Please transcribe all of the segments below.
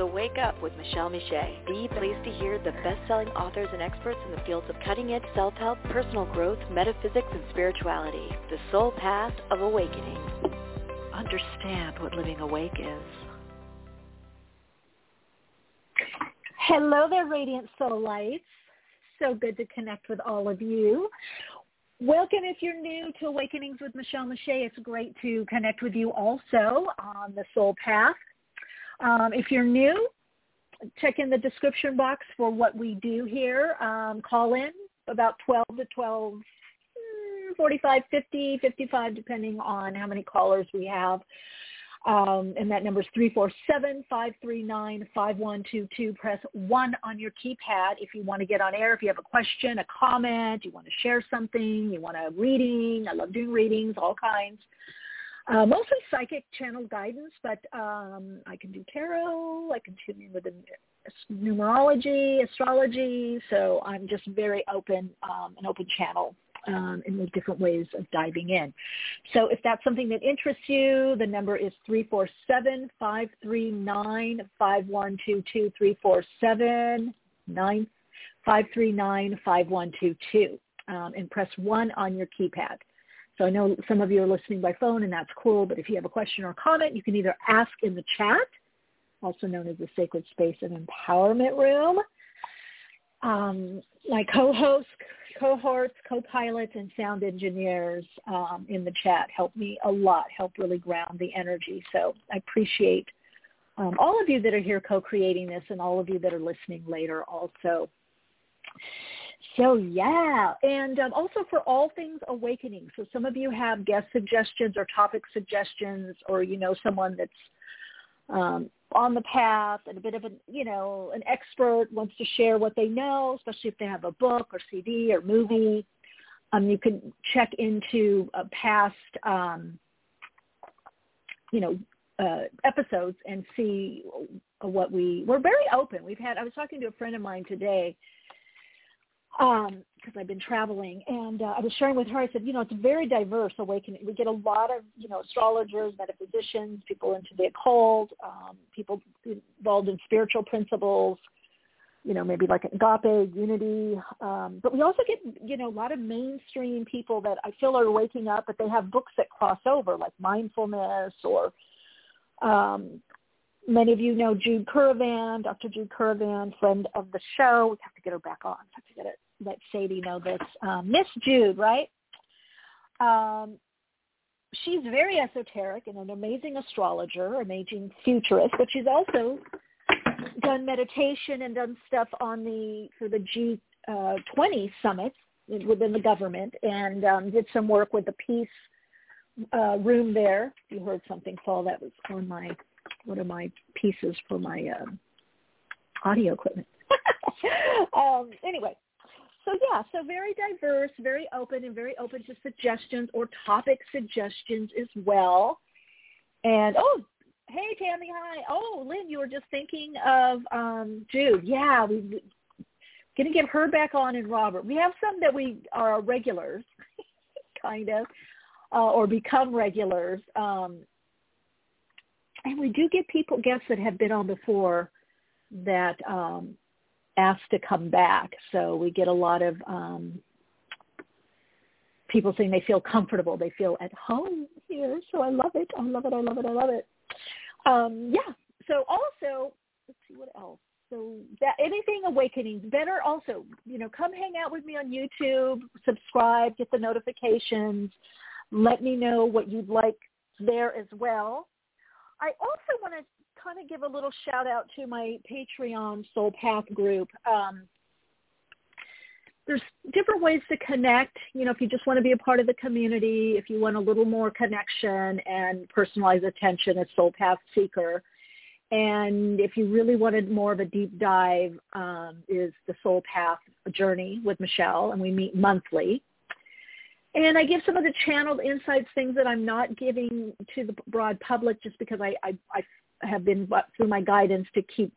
So wake up with Michele Meiche. Be pleased to hear the best-selling authors and experts in the fields of cutting-edge self-help, personal growth, metaphysics, and spirituality. The soul path of awakening. Understand what living awake is. Hello there, Radiant Soul Lights. So good to connect with all of you. Welcome if you're new to Awakenings with Michele Meiche. It's great to connect with you also on the Soul Path. Um, if you're new, check in the description box for what we do here. Um, call in about 12 to 12, mm, 45, 50, 55, depending on how many callers we have. Um, and that number is 347-539-5122. Press 1 on your keypad if you want to get on air, if you have a question, a comment, you want to share something, you want a reading. I love doing readings, all kinds. Uh, mostly psychic channel guidance, but um, I can do tarot. I can tune in with the numerology, astrology. So I'm just very open, um, an open channel um, in the different ways of diving in. So if that's something that interests you, the number is 347-539-5122, 347-539-5122, um, and press 1 on your keypad. So I know some of you are listening by phone, and that's cool, but if you have a question or comment, you can either ask in the chat, also known as the Sacred Space and Empowerment Room. Um, my co-hosts, cohorts, co-pilots, and sound engineers um, in the chat help me a lot, help really ground the energy. So I appreciate um, all of you that are here co-creating this and all of you that are listening later also. So yeah, and um, also for all things awakening. So some of you have guest suggestions or topic suggestions, or you know someone that's um, on the path and a bit of an you know an expert wants to share what they know, especially if they have a book or CD or movie. Um, you can check into past um, you know uh, episodes and see what we we're very open. We've had I was talking to a friend of mine today because um, I've been traveling, and uh, I was sharing with her. I said, you know, it's a very diverse awakening. We get a lot of, you know, astrologers, metaphysicians, people into the occult, um, people involved in spiritual principles. You know, maybe like agape, unity, um, but we also get, you know, a lot of mainstream people that I feel are waking up, but they have books that cross over, like mindfulness or um, many of you know Jude Currivan, Dr. Jude Currivan, friend of the show. We have to get her back on. I have to get it. Let Sadie know this. Um, Miss Jude, right? Um, she's very esoteric and an amazing astrologer, amazing futurist, but she's also done meditation and done stuff on the for the G20 uh, summits within the government, and um, did some work with the peace uh, room there. You heard something fall that was on my one of my pieces for my um, audio equipment. um, anyway, so yeah, so very diverse, very open, and very open to suggestions or topic suggestions as well. And oh, hey Tammy, hi. Oh, Lynn, you were just thinking of um, Jude. Yeah, we are gonna get her back on and Robert. We have some that we are regulars, kind of, uh, or become regulars. Um, and we do get people guests that have been on before that um, ask to come back. So we get a lot of um, people saying they feel comfortable, they feel at home here. So I love it. I love it. I love it. I love it. Um, yeah. So also, let's see what else. So that anything awakenings better also, you know, come hang out with me on YouTube, subscribe, get the notifications, let me know what you'd like there as well. I also want to kind of give a little shout out to my Patreon Soul Path group. Um, there's different ways to connect. You know, if you just want to be a part of the community, if you want a little more connection and personalized attention as Soul Path Seeker, and if you really wanted more of a deep dive, um, is the Soul Path Journey with Michelle, and we meet monthly. And I give some of the channeled insights, things that I'm not giving to the broad public just because I, I, I have been through my guidance to keep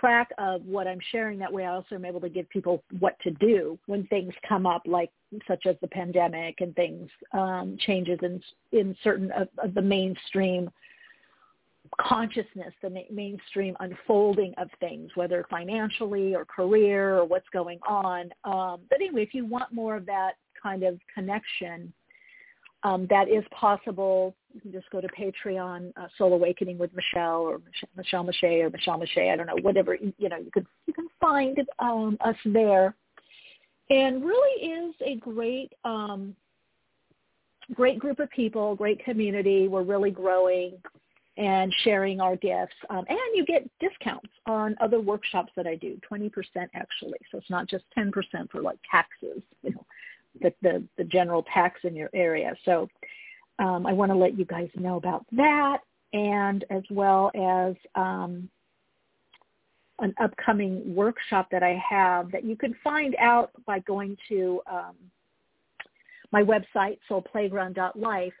track of what I'm sharing. That way I also am able to give people what to do when things come up, like such as the pandemic and things, um, changes in, in certain of, of the mainstream consciousness, the ma- mainstream unfolding of things, whether financially or career or what's going on. Um, but anyway, if you want more of that kind of connection, um, that is possible. You can just go to Patreon, uh, Soul Awakening with Michelle or Michelle Miche or Michelle Miche. I don't know, whatever you know. You can you can find um, us there, and really is a great um, great group of people, great community. We're really growing and sharing our gifts. Um, and you get discounts on other workshops that I do, 20% actually. So it's not just 10% for like taxes, you know, the, the, the general tax in your area. So um, I want to let you guys know about that and as well as um, an upcoming workshop that I have that you can find out by going to um, my website, soulplayground.life.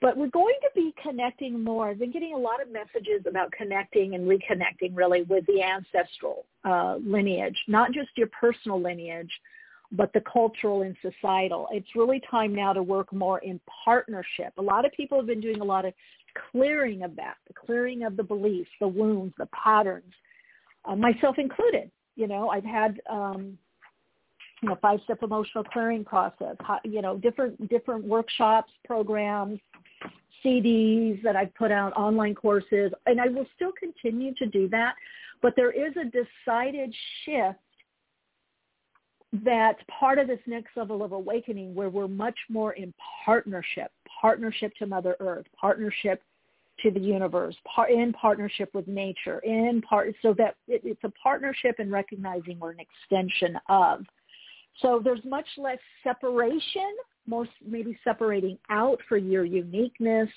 But we're going to be connecting more. I've been getting a lot of messages about connecting and reconnecting really with the ancestral uh, lineage, not just your personal lineage, but the cultural and societal. It's really time now to work more in partnership. A lot of people have been doing a lot of clearing of that, the clearing of the beliefs, the wounds, the patterns, uh, myself included. You know, I've had, um, you know, five-step emotional clearing process, you know, different different workshops, programs, CDs that I've put out, online courses, and I will still continue to do that. But there is a decided shift that's part of this next level of awakening where we're much more in partnership, partnership to Mother Earth, partnership to the universe, in partnership with nature, in part, so that it, it's a partnership in recognizing we're an extension of. So there's much less separation, more maybe separating out for your uniqueness.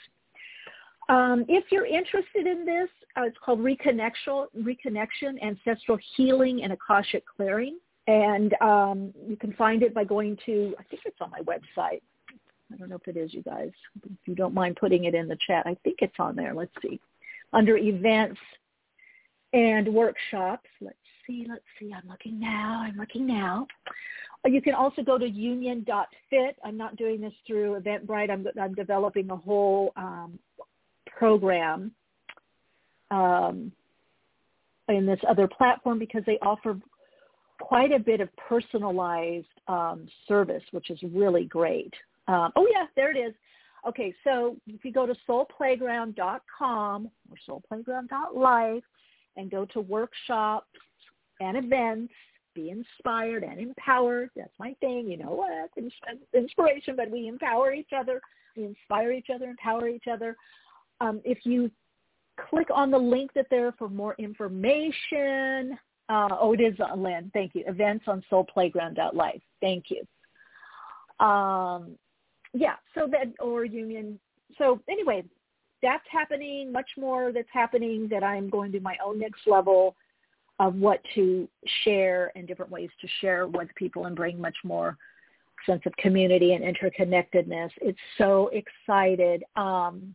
Um, if you're interested in this, uh, it's called reconnection, reconnection, ancestral healing, and akashic clearing. And um, you can find it by going to, I think it's on my website. I don't know if it is, you guys. If you don't mind putting it in the chat, I think it's on there. Let's see. Under events and workshops. Let's see, let's see. I'm looking now. I'm looking now. You can also go to union.fit. I'm not doing this through Eventbrite. I'm, I'm developing a whole um, program um, in this other platform because they offer quite a bit of personalized um, service, which is really great. Um, oh yeah, there it is. Okay, so if you go to soulplayground.com or soulplayground.life and go to workshops and events, be inspired and empowered. That's my thing. You know what? Inspiration, but we empower each other. We inspire each other, empower each other. Um, if you click on the link that there for more information, uh, oh, it is on land. Thank you. Events on soulplayground.life. Thank you. Um, yeah, so that, or Union. So anyway, that's happening, much more that's happening that I'm going to my own next level of what to share and different ways to share with people and bring much more sense of community and interconnectedness. It's so excited, um,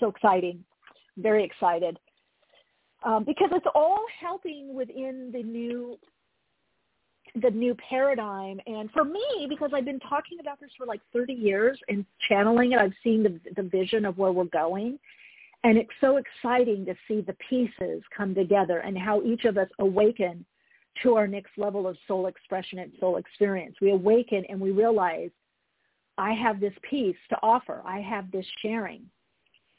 so exciting, very excited um, because it's all helping within the new the new paradigm. And for me, because I've been talking about this for like 30 years and channeling it, I've seen the, the vision of where we're going. And it's so exciting to see the pieces come together and how each of us awaken to our next level of soul expression and soul experience. We awaken and we realize I have this piece to offer. I have this sharing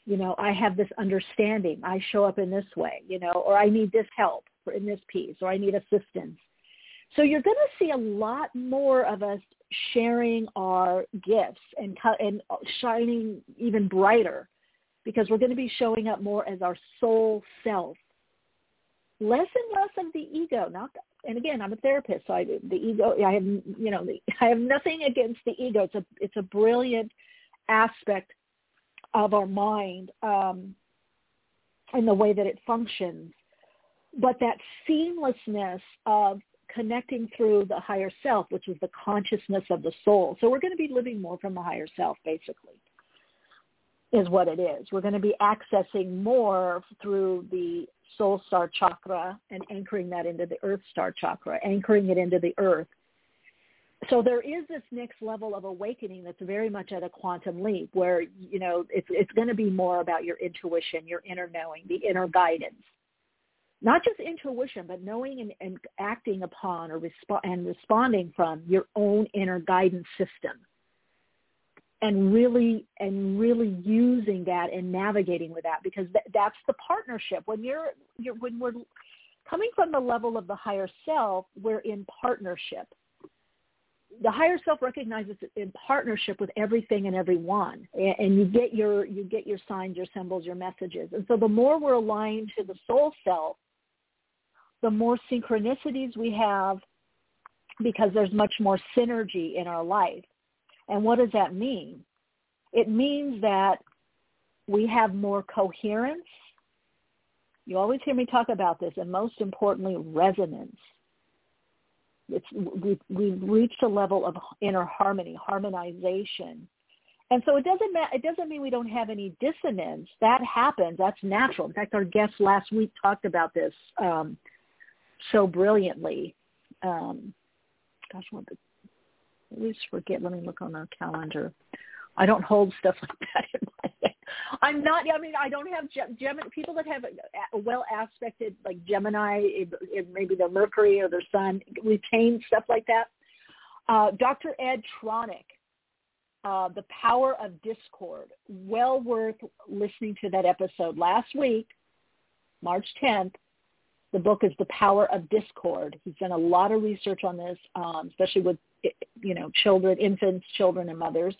you know, I have this understanding. I show up in this way, you know, or I need this help in this piece, or I need assistance. So you're going to see a lot more of us sharing our gifts and and shining even brighter because we're going to be showing up more as our soul self less and less of the ego. Not, and again, I'm a therapist, so I, the ego. I have, you know, I have nothing against the ego. It's a, it's a brilliant aspect of our mind um, and the way that it functions. But that seamlessness of connecting through the higher self, which is the consciousness of the soul. So we're going to be living more from the higher self, basically, is what it is. We're going to be accessing more through the soul star chakra and anchoring that into the earth star chakra, anchoring it into the earth. So there is this next level of awakening that's very much at a quantum leap where, you know, it's, it's going to be more about your intuition, your inner knowing, the inner guidance. Not just intuition, but knowing and, and acting upon or resp- and responding from your own inner guidance system. And really and really using that and navigating with that because th- that's the partnership. When you're, you're when we're coming from the level of the higher self we're in partnership the higher self recognizes in partnership with everything and everyone and you get your you get your signs your symbols your messages and so the more we're aligned to the soul self the more synchronicities we have because there's much more synergy in our life. And what does that mean? It means that we have more coherence. You always hear me talk about this, and most importantly, resonance. It's, we, we've reached a level of inner harmony, harmonization. And so it doesn't ma- it doesn't mean we don't have any dissonance. That happens. That's natural. In fact, our guest last week talked about this. Um, so brilliantly. Um, gosh, what the, at least forget. Let me look on the calendar. I don't hold stuff like that in my head. I'm not. I mean, I don't have Gemini. People that have well aspected like Gemini, it, it, maybe their Mercury or their Sun, retain stuff like that. Uh, Dr. Ed Tronick, uh, the power of discord. Well worth listening to that episode last week, March 10th. The book is The Power of Discord. He's done a lot of research on this, um, especially with you know children, infants, children, and mothers.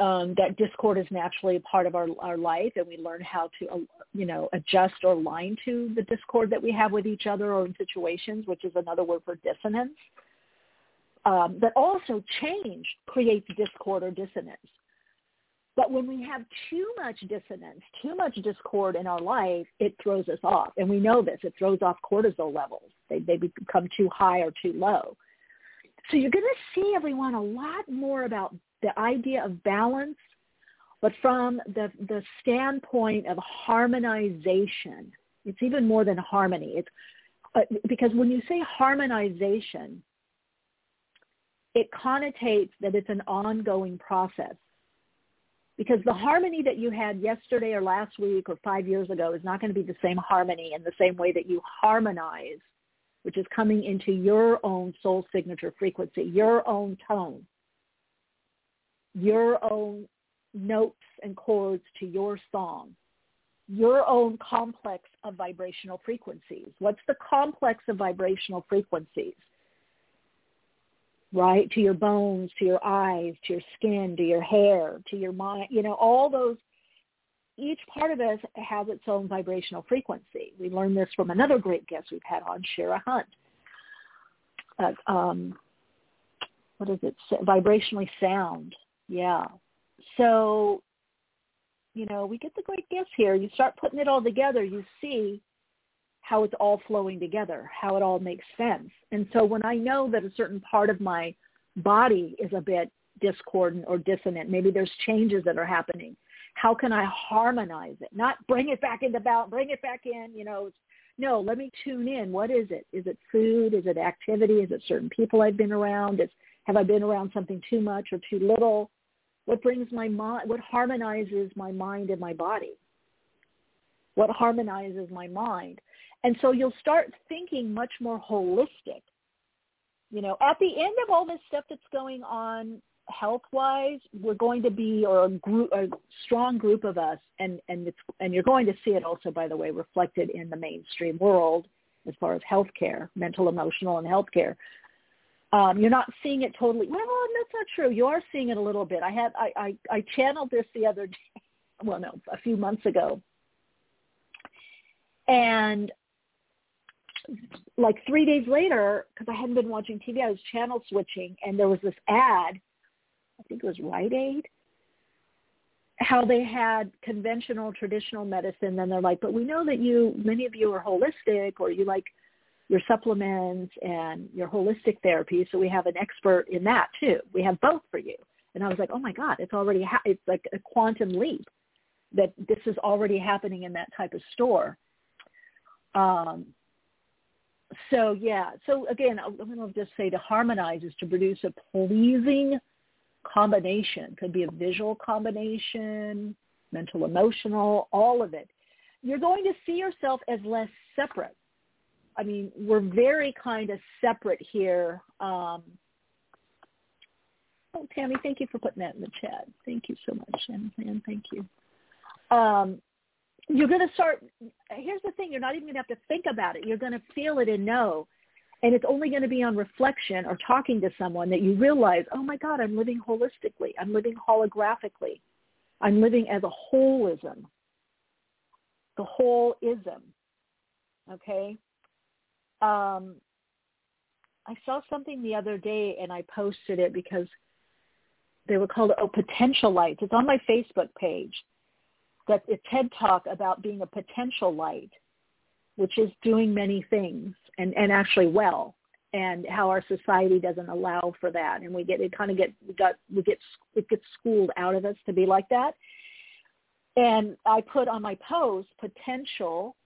Um, that discord is naturally a part of our, our life, and we learn how to, uh, you know, adjust or align to the discord that we have with each other or in situations, which is another word for dissonance. Um, but also change creates discord or dissonance. But when we have too much dissonance, too much discord in our life, it throws us off. And we know this. It throws off cortisol levels. They, they become too high or too low. So you're going to see everyone a lot more about the idea of balance, but from the, the standpoint of harmonization. It's even more than harmony. It's uh, because when you say harmonization, it connotates that it's an ongoing process because the harmony that you had yesterday or last week or five years ago is not going to be the same harmony in the same way that you harmonize, which is coming into your own soul signature frequency, your own tone, your own notes and chords to your song, your own complex of vibrational frequencies. What's the complex of vibrational frequencies? right? To your bones, to your eyes, to your skin, to your hair, to your mind, you know, all those, each part of us has its own vibrational frequency. We learned this from another great guest we've had on, Shara Hunt. Uh, um, what is it? Vibrationally sound. Yeah. So, you know, we get the great gifts here. You start putting it all together, you see how it's all flowing together, how it all makes sense. And so when I know that a certain part of my body is a bit discordant or dissonant, maybe there's changes that are happening. How can I harmonize it? Not bring it back into balance, bring it back in, you know. No, let me tune in. What is it? Is it food? Is it activity? Is it certain people I've been around? Is, have I been around something too much or too little? What brings my mind, what harmonizes my mind and my body? What harmonizes my mind? And so you'll start thinking much more holistic. You know, at the end of all this stuff that's going on health-wise, we're going to be, or a group, a strong group of us, and and it's, and you're going to see it also, by the way, reflected in the mainstream world as far as healthcare, mental, emotional, and healthcare. Um, you're not seeing it totally. Well, that's not true. You are seeing it a little bit. I had I I, I channeled this the other day. Well, no, a few months ago, and like three days later, because I hadn't been watching TV, I was channel switching, and there was this ad. I think it was Rite Aid. How they had conventional, traditional medicine, then they're like, but we know that you, many of you are holistic, or you like your supplements and your holistic therapy. So we have an expert in that too. We have both for you. And I was like, oh my God, it's already, ha- it's like a quantum leap that this is already happening in that type of store. Um, so yeah, so again, I'm going to just say to harmonize is to produce a pleasing combination. Could be a visual combination, mental, emotional, all of it. You're going to see yourself as less separate. I mean, we're very kind of separate here. Um, oh, Tammy, thank you for putting that in the chat. Thank you so much, and thank you. Um, you're going to start, here's the thing, you're not even going to have to think about it. You're going to feel it and know. And it's only going to be on reflection or talking to someone that you realize, oh my God, I'm living holistically. I'm living holographically. I'm living as a holism. The whole ism. Okay? Um, I saw something the other day and I posted it because they were called oh potential lights. It's on my Facebook page that a TED talk about being a potential light, which is doing many things and, and actually well, and how our society doesn't allow for that, and we get it kind of get we got we get it gets schooled out of us to be like that. And I put on my post potential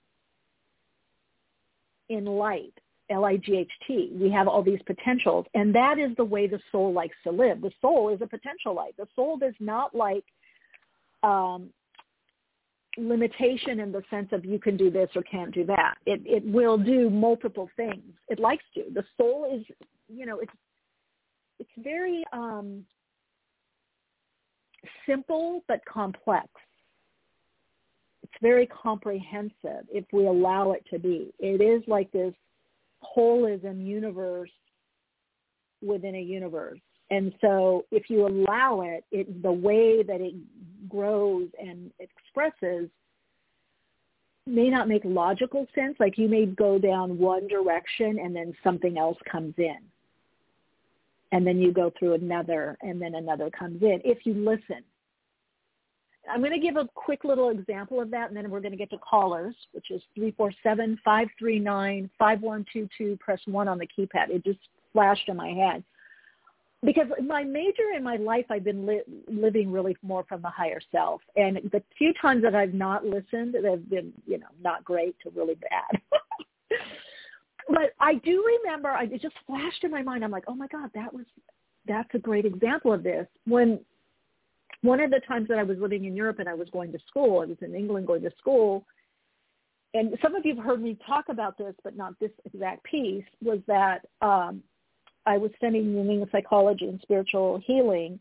in light, L-I-G-H-T. We have all these potentials, and that is the way the soul likes to live. The soul is a potential light. The soul does not like um, limitation in the sense of you can do this or can't do that. It it will do multiple things. It likes to. The soul is, you know, it's it's very um, simple but complex. It's very comprehensive if we allow it to be. It is like this holism universe within a universe. And so if you allow it, it the way that it grows and expresses may not make logical sense. Like you may go down one direction and then something else comes in. And then you go through another and then another comes in if you listen. I'm going to give a quick little example of that and then we're going to get to callers, which is 347-539-5122. Press 1 on the keypad. It just flashed in my head because my major in my life I've been li- living really more from the higher self, and the few times that I've not listened, they've been you know not great to really bad. but I do remember, I, it just flashed in my mind. I'm like, oh my god, that was that's a great example of this. When one of the times that I was living in Europe and I was going to school, I was in England going to school, and some of you have heard me talk about this, but not this exact piece. Was that um, I was studying Jungian psychology and spiritual healing.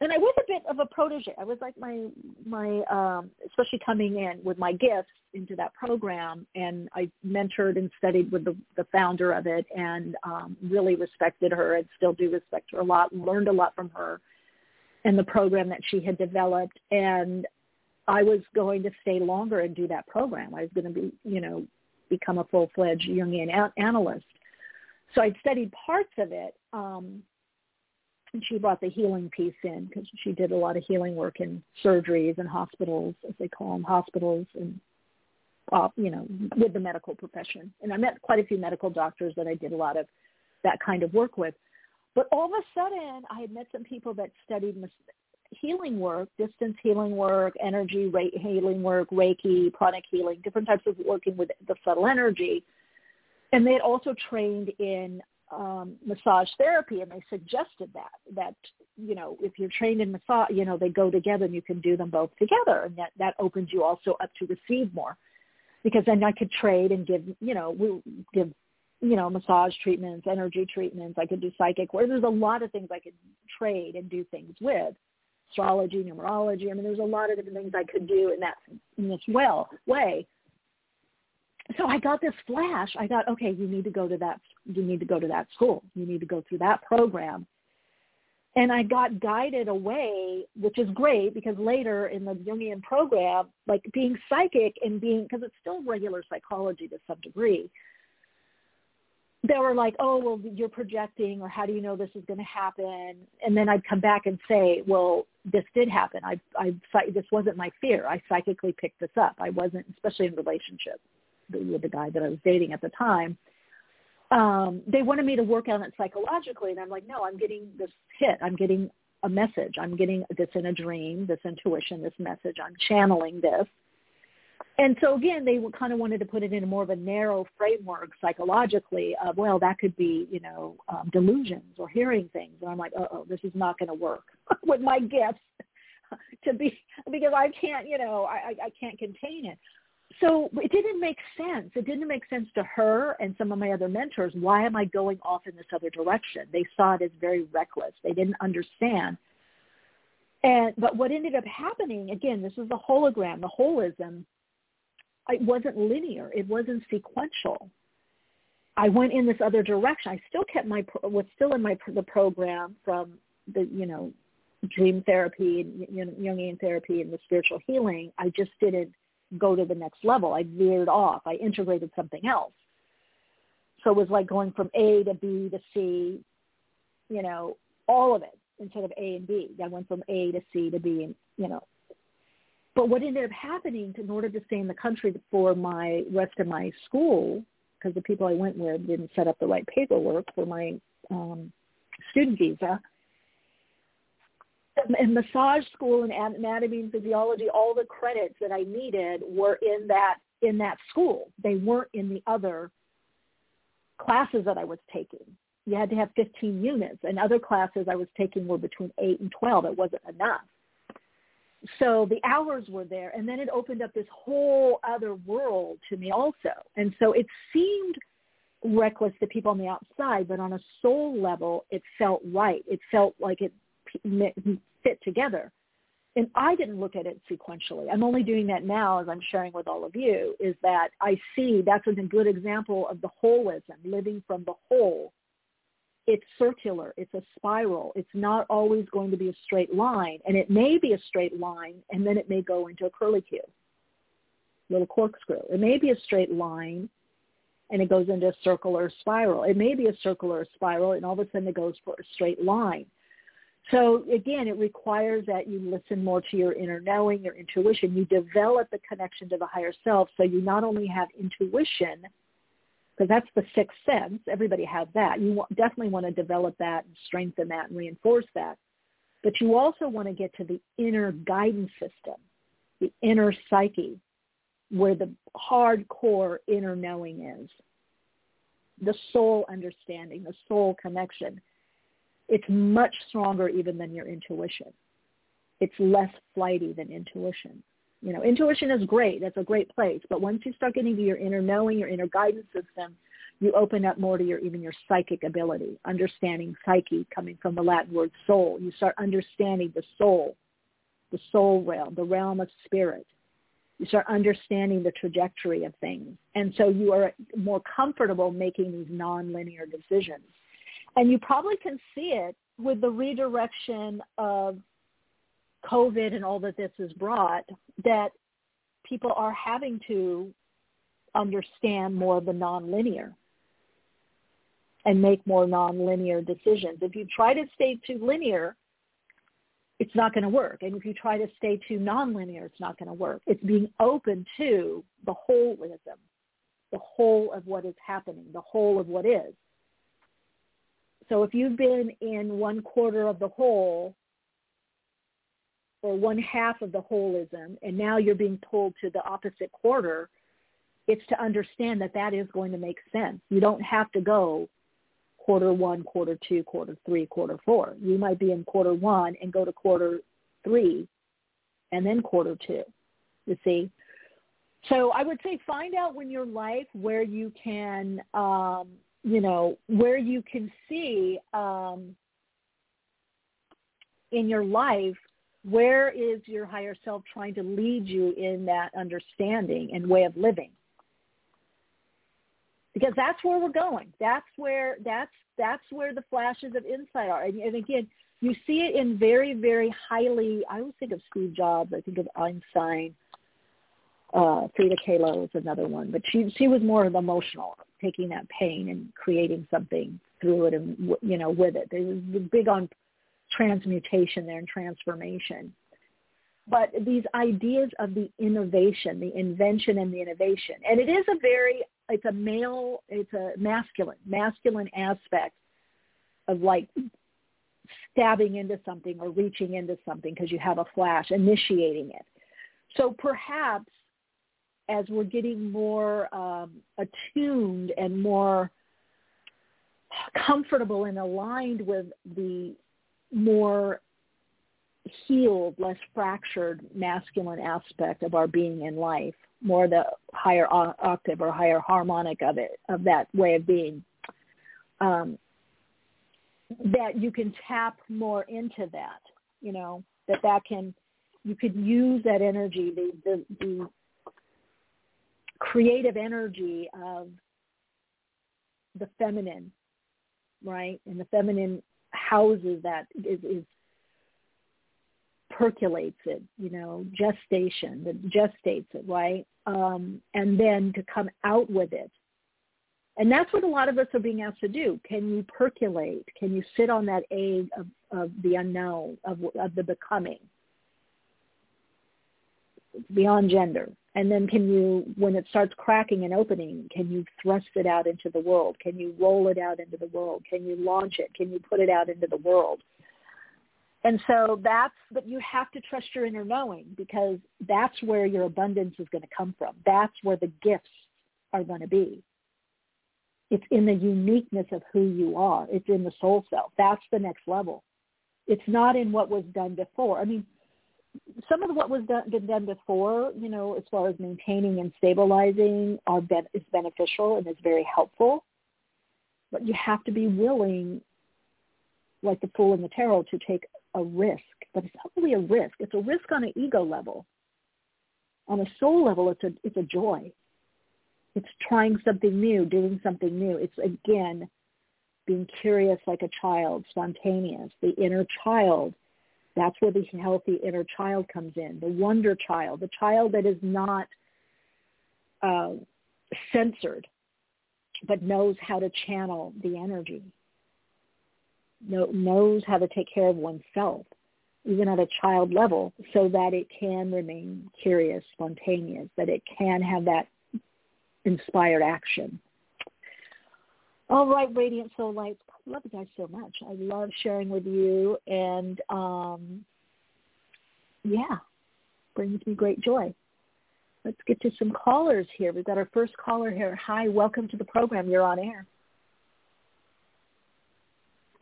And I was a bit of a protege. I was like my my um especially coming in with my gifts into that program and I mentored and studied with the the founder of it and um really respected her and still do respect her a lot, learned a lot from her and the program that she had developed and I was going to stay longer and do that program. I was going to be, you know, become a full-fledged Jungian a- analyst so I'd studied parts of it, um, and she brought the healing piece in because she did a lot of healing work in surgeries and hospitals, as they call them, hospitals and uh, you know, with the medical profession. And I met quite a few medical doctors that I did a lot of that kind of work with. But all of a sudden, I had met some people that studied healing work, distance healing work, energy healing work, Reiki, pranic healing, different types of working with the subtle energy. And they had also trained in um, massage therapy, and they suggested that that you know if you're trained in massage, you know they go together, and you can do them both together, and that that opens you also up to receive more, because then I could trade and give you know we give you know massage treatments, energy treatments. I could do psychic work. There's a lot of things I could trade and do things with astrology, numerology. I mean, there's a lot of different things I could do in that in this well way so I got this flash. I thought, okay, you need to go to that. You need to go to that school. You need to go through that program. And I got guided away, which is great because later in the Jungian program, like being psychic and being, because it's still regular psychology to some degree, they were like, oh, well, you're projecting, or how do you know this is going to happen? And then I'd come back and say, well, this did happen. I, I, this wasn't my fear. I psychically picked this up. I wasn't, especially in relationship with the guy that I was dating at the time. Um, they wanted me to work on it psychologically, and I'm like, no, I'm getting this hit. I'm getting a message. I'm getting this in a dream, this intuition, this message. I'm channeling this and so again, they kind of wanted to put it in a more of a narrow framework psychologically of, well, that could be, you know, um, delusions or hearing things. And I'm like, oh, this is not going to work with my gifts to be, because I can't, you know, I, I can't contain it. So it didn't make sense. It didn't make sense to her and some of my other mentors. Why am I going off in this other direction? They saw it as very reckless. They didn't understand. And, but what ended up happening, again, this is the hologram, the holism, it wasn't linear. It wasn't sequential. I went in this other direction. I still kept my was still in my the program from the you know dream therapy and Jungian therapy and the spiritual healing. I just didn't go to the next level. I veered off. I integrated something else. So it was like going from A to B to C, you know, all of it instead of A and B. I went from A to C to B and, you know, but what ended up happening in order to stay in the country for my rest of my school, because the people I went with didn't set up the right paperwork for my um, student visa, and massage school and anatomy and physiology, all the credits that I needed were in that in that school. They weren't in the other classes that I was taking. You had to have 15 units, and other classes I was taking were between 8 and 12. It wasn't enough so the hours were there and then it opened up this whole other world to me also. And so it seemed reckless to people on the outside but on a soul level it felt right. It felt like it fit together. And i didn't look at it sequentially. I'm only doing that now as i'm sharing with all of you is that i see that's a good example of the holism living from the whole it's circular, it's a spiral. It's not always going to be a straight line. And it may be a straight line and then it may go into a curlicue, little corkscrew. It may be a straight line and it goes into a circle or a spiral. It may be a circle or a spiral and all of a sudden it goes for a straight line. So again, it requires that you listen more to your inner knowing, your intuition. You develop the connection to the higher self so you not only have intuition – because that's the sixth sense. Everybody has that. You definitely want to develop that and strengthen that and reinforce that. But you also want to get to the inner guidance system, the inner psyche, where the hardcore inner knowing is, the soul understanding, the soul connection. It's much stronger even than your intuition. It's less flighty than intuition. You know, intuition is great. That's a great place. But once you start getting to your inner knowing, your inner guidance system, you open up more to your even your psychic ability, understanding psyche coming from the Latin word soul. You start understanding the soul, the soul realm, the realm of spirit. You start understanding the trajectory of things. And so you are more comfortable making these nonlinear decisions. And you probably can see it with the redirection of COVID and all that this has brought, that people are having to understand more of the nonlinear and make more nonlinear decisions. If you try to stay too linear, it's not going to work. And if you try to stay too nonlinear, it's not going to work. It's being open to the holism, the whole of what is happening, the whole of what is. So if you've been in one quarter of the whole or one half of the holism, and now you're being pulled to the opposite quarter, it's to understand that that is going to make sense. You don't have to go quarter one, quarter two, quarter three, quarter four. You might be in quarter one and go to quarter three and then quarter two, you see. So I would say find out in your life where you can, um, you know, where you can see um, in your life where is your higher self trying to lead you in that understanding and way of living? Because that's where we're going. That's where that's that's where the flashes of insight are. And, and again you see it in very very highly i always think of steve jobs. I think of einstein. Uh, Frida Kahlo is another one, but she she was more of emotional, taking that pain and creating something through it and you know with it. They were big on transmutation there and transformation. But these ideas of the innovation, the invention and the innovation, and it is a very, it's a male, it's a masculine, masculine aspect of like stabbing into something or reaching into something because you have a flash, initiating it. So perhaps as we're getting more um, attuned and more comfortable and aligned with the more healed, less fractured masculine aspect of our being in life, more the higher octave or higher harmonic of it, of that way of being, um, that you can tap more into that, you know, that that can, you could use that energy, the, the, the creative energy of the feminine, right? And the feminine houses that is, is percolates it, you know, gestation, that gestates it, right? Um, and then to come out with it. And that's what a lot of us are being asked to do. Can you percolate? Can you sit on that egg of, of the unknown, of, of the becoming? Beyond gender. And then can you, when it starts cracking and opening, can you thrust it out into the world? Can you roll it out into the world? Can you launch it? Can you put it out into the world? And so that's, but you have to trust your inner knowing because that's where your abundance is going to come from. That's where the gifts are going to be. It's in the uniqueness of who you are. It's in the soul self. That's the next level. It's not in what was done before. I mean, some of what was done, been done before, you know, as far as maintaining and stabilizing are ben- is beneficial and is very helpful. But you have to be willing, like the fool in the tarot, to take a risk, but it's not really a risk. It's a risk on an ego level. On a soul level, it's a it's a joy. It's trying something new, doing something new. It's again being curious like a child, spontaneous. The inner child. That's where the healthy inner child comes in. The wonder child, the child that is not uh, censored, but knows how to channel the energy know, knows how to take care of oneself, even at a child level, so that it can remain curious, spontaneous, that it can have that inspired action. All right, Radiant Soul Lights. I love you guys so much. I love sharing with you, and um, yeah, brings me great joy. Let's get to some callers here. We've got our first caller here. Hi, welcome to the program. You're on air.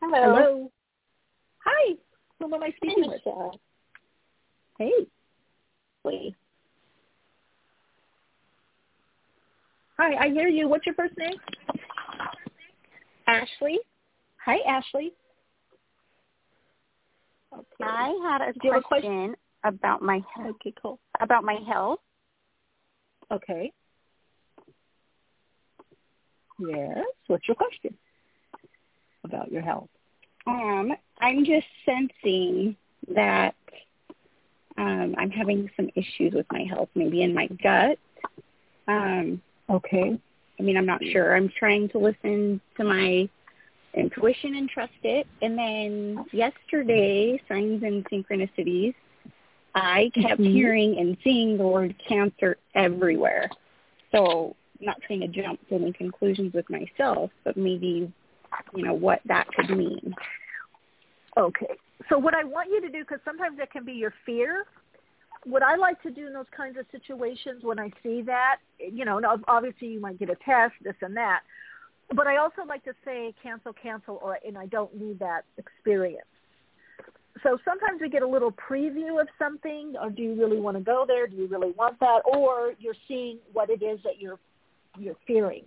Hello. Hello. Hi. Who am I speaking with? Michelle. Hey. Wait. Hi, I hear you. What's your first name? Ashley. Hi, Ashley. Okay. I had a Do you have a question about my health. Okay, cool. About my health. Okay. Yes. What's your question about your health? Um, I'm just sensing that um, I'm having some issues with my health, maybe in my gut. Um, okay. I mean, I'm not sure. I'm trying to listen to my intuition and trust it. And then yesterday, signs and synchronicities, I kept Mhm. hearing and seeing the word cancer everywhere. So I'm not trying to jump to any conclusions with myself, but maybe, you know, what that could mean. Okay. So what I want you to do, because sometimes it can be your fear, what I like to do in those kinds of situations when I see that, you know, obviously you might get a test, this and that, but I also like to say cancel, cancel, or and I don't need that experience. So sometimes we get a little preview of something, or do you really want to go there? Do you really want that? Or you're seeing what it is that you're you're fearing.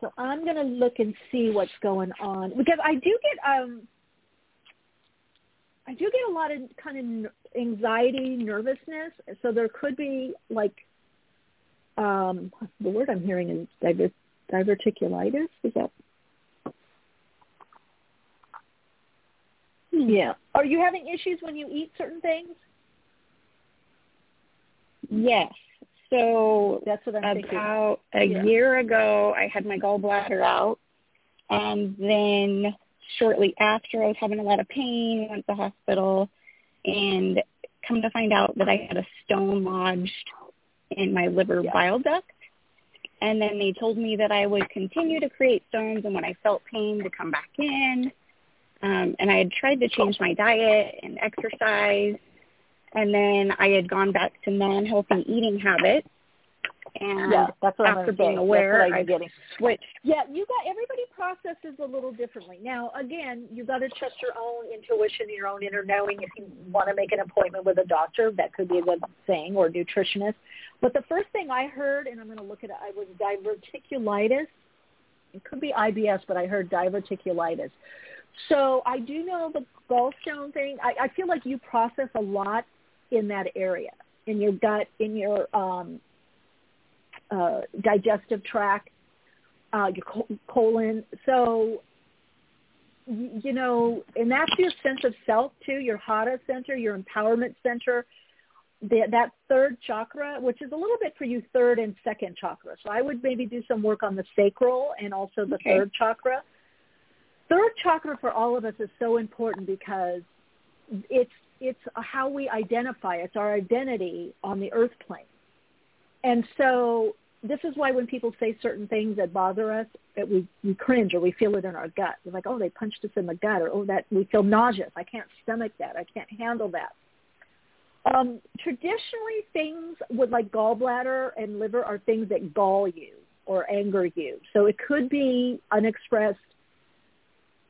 So I'm going to look and see what's going on because I do get um I do get a lot of kind of anxiety, nervousness. So there could be like um the word I'm hearing is diver- diverticulitis. Is that? Yeah. Are you having issues when you eat certain things? Yes. So that's what I'm thinking. About a yeah. year ago, I had my gallbladder out, and then shortly after, I was having a lot of pain. Went to the hospital, and come to find out that I had a stone lodged in my liver yeah. bile duct. And then they told me that I would continue to create stones, and when I felt pain, to come back in. Um, and I had tried to change my diet and exercise, and then I had gone back to non-healthy eating habits. And yeah, that's what after I'm being aware, I getting. switched. Yeah, you got everybody processes a little differently. Now, again, you got to trust your own intuition, your own inner knowing. If you want to make an appointment with a doctor, that could be a good thing, or a nutritionist. But the first thing I heard, and I'm going to look at it, I was diverticulitis. It could be IBS, but I heard diverticulitis. So I do know the gallstone thing. I, I feel like you process a lot in that area, in your gut, in your um, uh, digestive tract, uh, your colon. So, you know, and that's your sense of self too, your Hara center, your empowerment center the, that third chakra, which is a little bit for you third and second chakra. So I would maybe do some work on the sacral and also the okay. third chakra. Third chakra for all of us is so important because it's it's how we identify. It's our identity on the earth plane. And so this is why when people say certain things that bother us, that we, we cringe or we feel it in our gut. We're like, oh, they punched us in the gut, or oh, that we feel nauseous. I can't stomach that. I can't handle that um, traditionally, things with like gallbladder and liver are things that gall you or anger you. So it could be unexpressed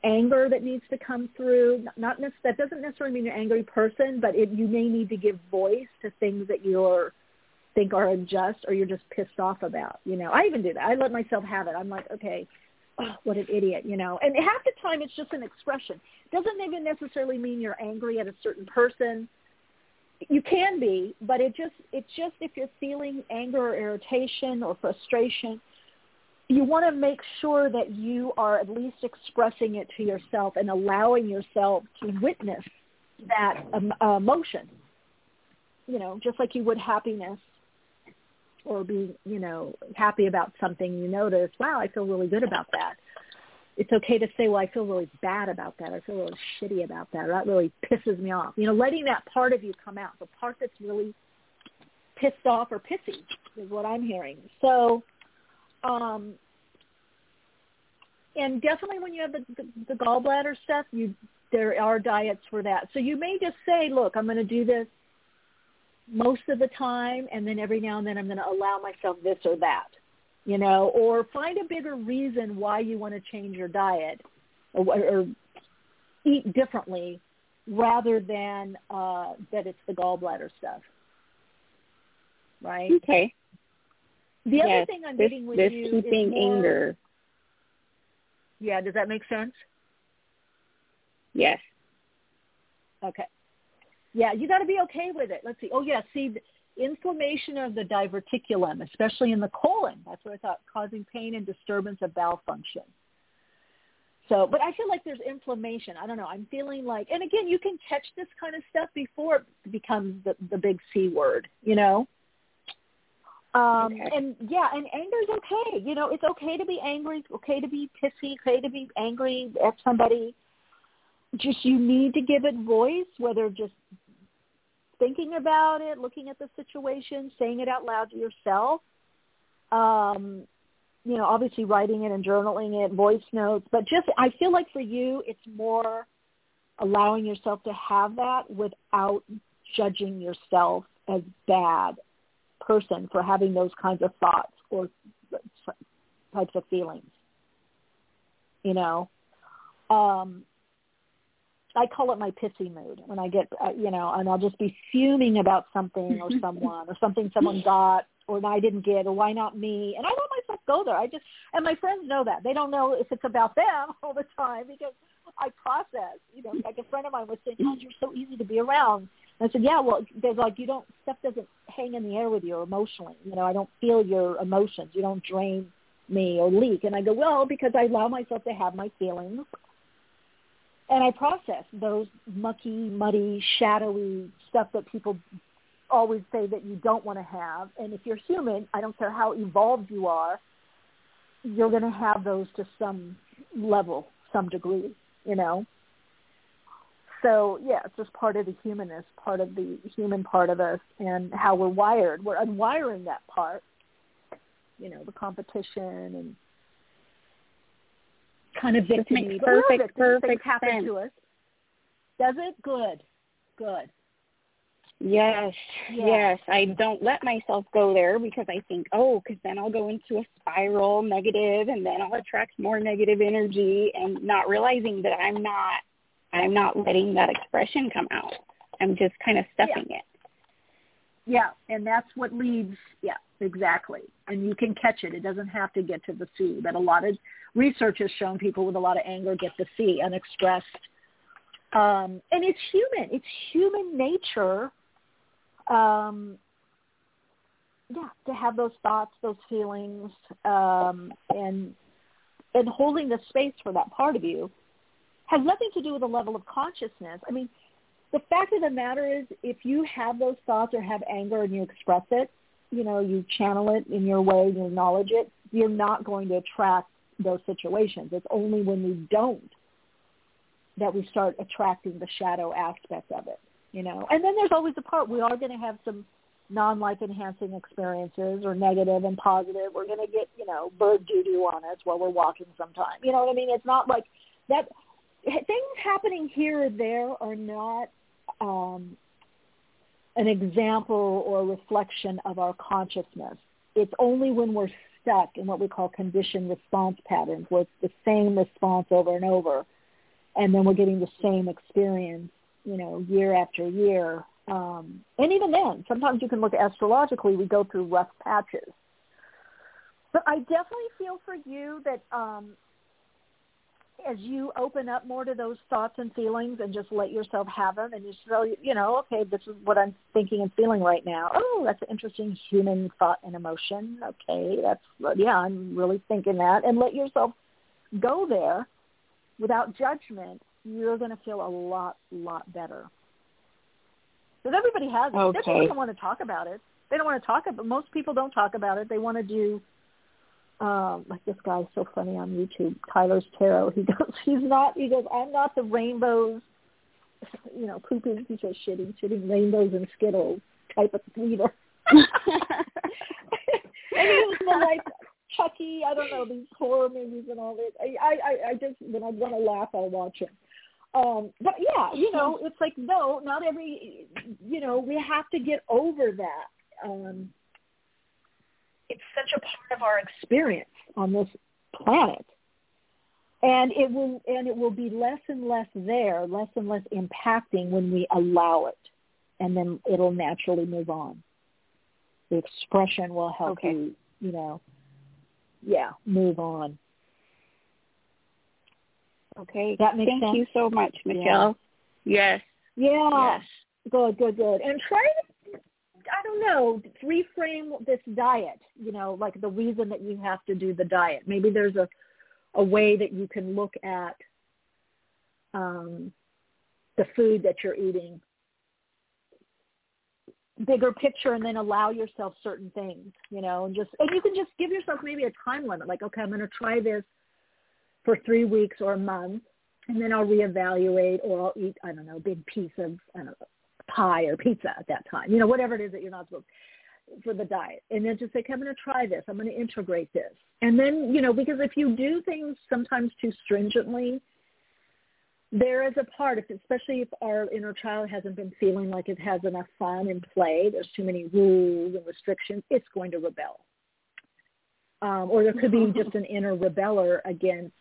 anger that needs to come through. Not that doesn't necessarily mean you're an angry person, but it, you may need to give voice to things that you're think are unjust or you're just pissed off about. You know, I even do that. I let myself have it. I'm like, okay, oh, what an idiot, you know. And half the time it's just an expression. Doesn't even necessarily mean you're angry at a certain person you can be, but it just it's just if you're feeling anger or irritation or frustration, you want to make sure that you are at least expressing it to yourself and allowing yourself to witness that um, emotion. You know, just like you would happiness or be, you know, happy about something you notice, wow, I feel really good about that it's okay to say, well, I feel really bad about that. I feel really shitty about that. Or that really pisses me off. You know, letting that part of you come out, the part that's really pissed off or pissy is what I'm hearing. So, um, and definitely when you have the, the, the gallbladder stuff, you there are diets for that. So you may just say, look, I'm going to do this most of the time, and then every now and then I'm going to allow myself this or that you know, or find a bigger reason why you want to change your diet or, or eat differently rather than uh, that it's the gallbladder stuff. Right? Okay. The yes, other thing I'm this, getting with this you keeping is more, anger. Yeah, does that make sense? Yes. Okay. Yeah, you got to be okay with it. Let's see. Oh yeah, see inflammation of the diverticulum, especially in the colon. That's what I thought, causing pain and disturbance of bowel function. So, but I feel like there's inflammation. I don't know. I'm feeling like, and again, you can catch this kind of stuff before it becomes the, the big C word, you know? Um, okay. and yeah, and anger is okay. You know, it's okay to be angry. It's okay to be pissy. Okay to be angry at somebody. Just you need to give it voice, whether just thinking about it, looking at the situation, saying it out loud to yourself. Um, you know, obviously writing it and journaling it, voice notes, but just I feel like for you it's more allowing yourself to have that without judging yourself as bad person for having those kinds of thoughts or types of feelings. You know, um, I call it my pissy mood when I get, uh, you know, and I'll just be fuming about something or someone or something someone got or I didn't get or why not me. And I let myself go there. I just, and my friends know that. They don't know if it's about them all the time because I process, you know, like a friend of mine was saying, oh, you're so easy to be around. And I said, yeah, well, there's like, you don't, stuff doesn't hang in the air with you emotionally. You know, I don't feel your emotions. You don't drain me or leak. And I go, well, because I allow myself to have my feelings and I process those mucky, muddy, shadowy stuff that people always say that you don't want to have. And if you're human, I don't care how evolved you are, you're going to have those to some level, some degree, you know. So yeah, it's just part of the humanness, part of the human part of us, and how we're wired. We're unwiring that part, you know, the competition and kind of This makes perfect, perfect happen sense. to us. Does it? Good, good. Yes, Yeah. yes. I don't let myself go there because I think, oh, because then I'll go into a spiral negative, and then I'll attract more negative energy, and not realizing that I'm not, I'm not letting that expression come out. I'm just kind of stuffing it. Yeah, and that's what leads. Yeah, exactly. And you can catch it. It doesn't have to get to the C. But a lot of research has shown people with a lot of anger get the C, unexpressed. Um, and it's human. It's human nature. Um, yeah, to have those thoughts, those feelings, um, and and holding the space for that part of you has nothing to do with the level of consciousness. I mean, the fact of the matter is if you have those thoughts or have anger and you express it, you know, you channel it in your way, you acknowledge it, you're not going to attract those situations. It's only when we don't that we start attracting the shadow aspect of it, you know. And then there's always a part we are going to have some non-life enhancing experiences or negative and positive. We're going to get, you know, bird doo-doo on us while we're walking sometime. You know what I mean? It's not like that things happening here or there are not um, an example or reflection of our consciousness. It's only when we're stuck in what we call conditioned response patterns, where it's the same response over and over, and then we're getting the same experience, you know, year after year. Um, and even then, sometimes you can look astrologically, we go through rough patches. But I definitely feel for you that um, as you open up more to those thoughts and feelings and just let yourself have them and you tell you know okay this is what i'm thinking and feeling right now. Oh that's an interesting human thought and emotion. Okay that's yeah i'm really thinking that. And let yourself go there. Without judgment you're going to feel a lot lot better. Because everybody has it. They Okay. don't want to talk about it. They don't want to talk about it. most people don't talk about it. They want to do um like this guy's so funny on YouTube, Tyler's Tarot. He goes, he's not. He goes, I'm not the rainbows, you know, pooping. He says shitting, shitting rainbows and skittles type of leader. and he was more like Chucky. I don't know these horror movies and all this. I I I just when I want to laugh, I'll watch him. Um, but yeah, you know, it's like no, not every. You know, we have to get over that. Um, it's such a part of our experience on this planet and it will and it will be less and less there less and less impacting when we allow it and then it'll naturally move on the expression will help Okay. you you know yeah move on Okay. That makes Thank sense? you so much, Michele. Yes. yeah Yes. good good good and try to i don't know reframe this diet you know like the reason that you have to do the diet. Maybe there's a a way that you can look at um, the food that you're eating. Bigger picture and then allow yourself certain things you know and just and you can just give yourself maybe a time limit like okay i'm going to try this for three weeks or a month and then i'll reevaluate or i'll eat i don't know a big piece of know, pie or pizza at that time you know whatever it is that you're not supposed for the diet. And then just say okay, i'm going to try this. I'm going to integrate this. And then you know because if you do things sometimes too stringently there is a part, especially if our inner child hasn't been feeling like it has enough fun and play, there's too many rules and restrictions, it's going to rebel. Um, or there could be just an inner rebeller against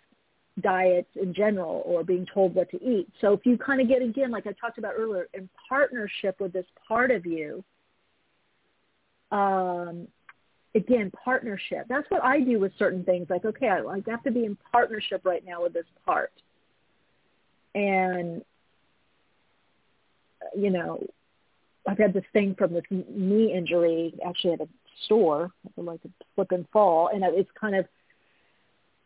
diets in general or being told what to eat. So if you kind of get, again, like I talked about earlier, in partnership with this part of you, um, again, partnership. That's what I do with certain things. Like, okay, I, I have to be in partnership right now with this part and you know i've had this thing from this knee injury actually at a store like a slip and fall and it's kind of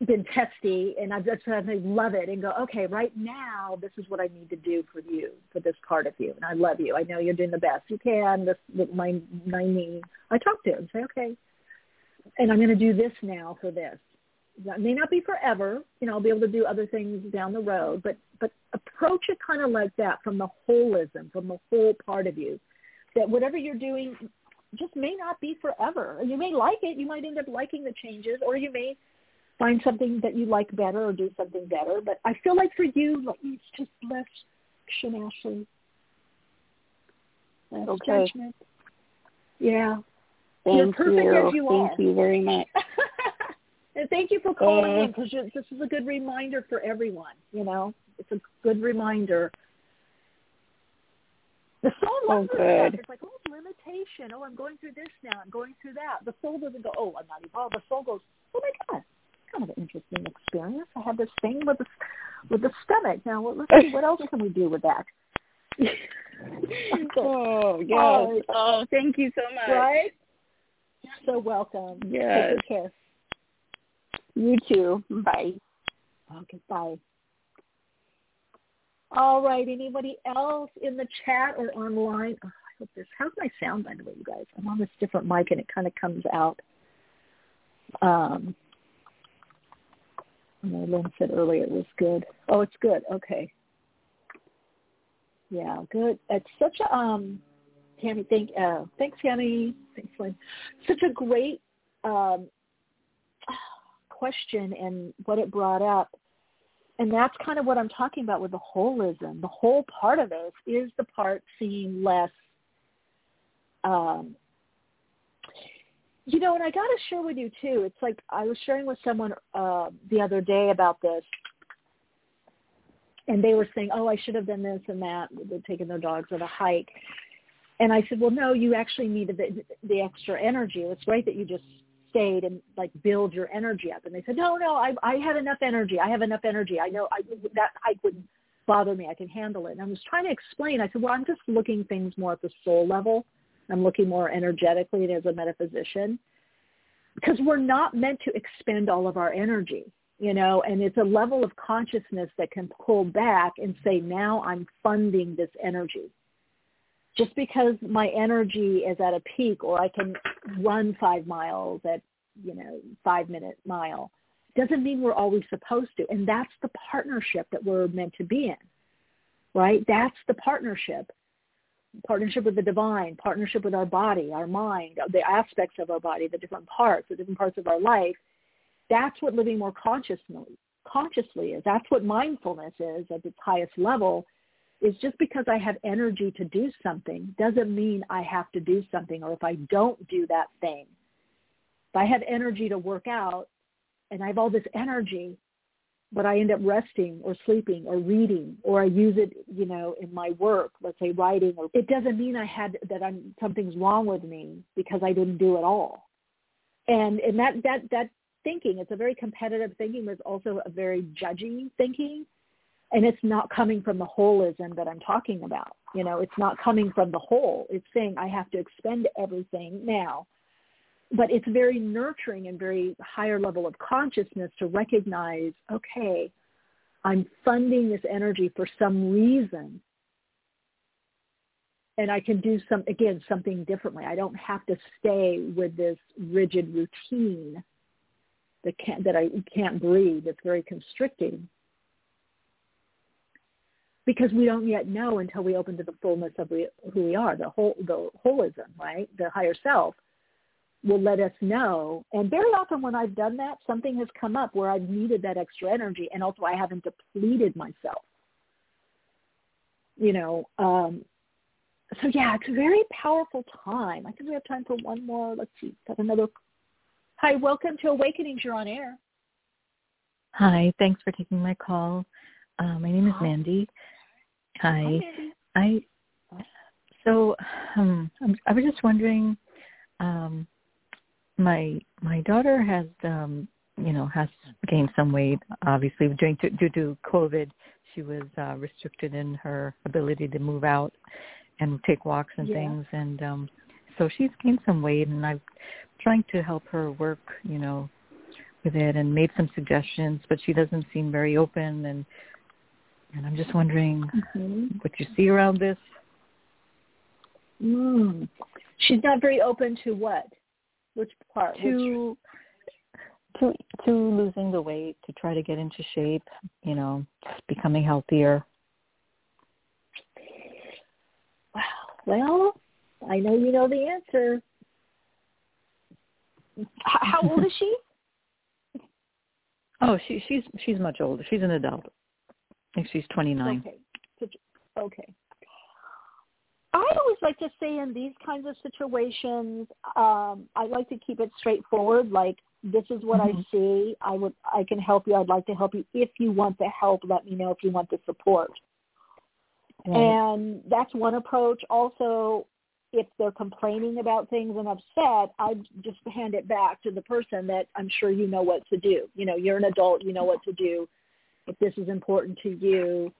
been testy and i've just to love it and go okay right now this is what i need to do for you for this part of you, and I love you. I know you're doing the best you can. This, with my my knee, I talk to him say, okay, and I'm going to do this now for this. That may not be forever. You know, I'll be able to do other things down the road, but but approach it kind of like that from the holism, from the whole part of you. That whatever you're doing just may not be forever. You may like it. You might end up liking the changes, or you may find something that you like better or do something better. But I feel like for you, it's just less action, Ashley. Less Okay. judgment. Yeah. Thank You're perfect you. as you Thank are. you very much. and thank you for calling Uh, in because this is a good reminder for everyone. You know, it's a good reminder. The soul Oh, loves stuff. good. It's like, oh, limitation. Oh, I'm going through this now. I'm going through that. The soul doesn't go, oh, I'm not evolved. The soul goes, oh my god, kind of an interesting experience. I had this thing with the with the stomach. Now, well, let's see what else can we do with that. oh yes. Oh. Oh, thank you so much. right? You're so welcome. Yes. Take a kiss. You too. Bye. Okay, bye. All right. Anybody else in the chat or online? Oh, I hope this. How's my sound, by the way, you guys? I'm on this different mic, and it kind of comes out. Um, Lynn said earlier it was good. Oh, it's good. Okay. Yeah, good. It's such a um, Tammy. Thank uh, thanks, Tammy. Thanks, Lynn. Such a great um, question and what it brought up. And that's kind of what I'm talking about with the holism. The whole part of this is the part seeing less. Um, you know, and I got to share with you too. It's like I was sharing with someone uh, the other day about this, and they were saying, "Oh, I should have done this and that." They're taking their dogs on a hike, and I said, "Well, no, you actually needed the, the extra energy. It's great that you just stayed and like build your energy up." And they said, "No, no, I I had enough energy. I have enough energy. I know I that hike wouldn't bother me. I can handle it." And I was trying to explain. I said, "Well, I'm just looking things more at the soul level." I'm looking more energetically and as a metaphysician because we're not meant to expend all of our energy, you know, and it's a level of consciousness that can pull back and say, now I'm funding this energy. Just because my energy is at a peak or I can run five miles at, you know, five minute mile doesn't mean we're always supposed to. And that's the partnership that we're meant to be in, right? That's the partnership partnership with the divine, partnership with our body, our mind, the aspects of our body, the different parts, the different parts of our life. That's what living more consciously consciously is. That's what mindfulness is at its highest level. Is just because I have energy to do something doesn't mean I have to do something or if I don't do that thing. If I have energy to work out and I have all this energy, but I end up resting or sleeping or reading or I use it, you know, in my work, let's say writing or it doesn't mean I had that I'm something's wrong with me because I didn't do it all. And and that that that thinking, it's a very competitive thinking, but it's also a very judgy thinking. And it's not coming from the holism that I'm talking about. You know, it's not coming from the whole. It's saying I have to expend everything now but it's very nurturing and very higher level of consciousness to recognize, okay, I'm funding this energy for some reason. And I can do some, again, something differently. I don't have to stay with this rigid routine that, can't, that I can't breathe. It's very constricting. Because we don't yet know until we open to the fullness of we, who we are, the whole, the holism, right? The higher self will let us know. And very often when I've done that, something has come up where I've needed that extra energy and also I haven't depleted myself. You know, um, so yeah, it's a very powerful time. I think we have time for one more. Let's see, got another. Hi, welcome to Awakenings. You're on air. Hi, thanks for taking my call. Uh, my name is Mandy. Hi, Hi. Mandy. I so um, I was just wondering. Um, my my daughter has um, you know has gained some weight. Obviously, due to, due to COVID, she was uh, restricted in her ability to move out and take walks and Yeah. things, and um, so she's gained some weight. And I'm trying to help her work, you know, with it, and made some suggestions, but she doesn't seem very open and And I'm just wondering mm-hmm. what you see around this. Mm. She's not very open to what? Which part? To to to losing the weight, to try to get into shape, you know, becoming healthier. Wow. Well, I know you know the answer. How old is she? Oh, she she's she's much older. She's an adult. I think she's 29. Okay. Okay. I always like to say in these kinds of situations, um, I like to keep it straightforward. Like this is what mm-hmm. I see. I would I can help you. I'd like to help you. If you want the help, let me know. If you want the support, right. and that's one approach. Also, if they're complaining about things and upset, I just hand it back to the person that I'm sure you know what to do. You know, you're an adult. You know what to do. If this is important to you,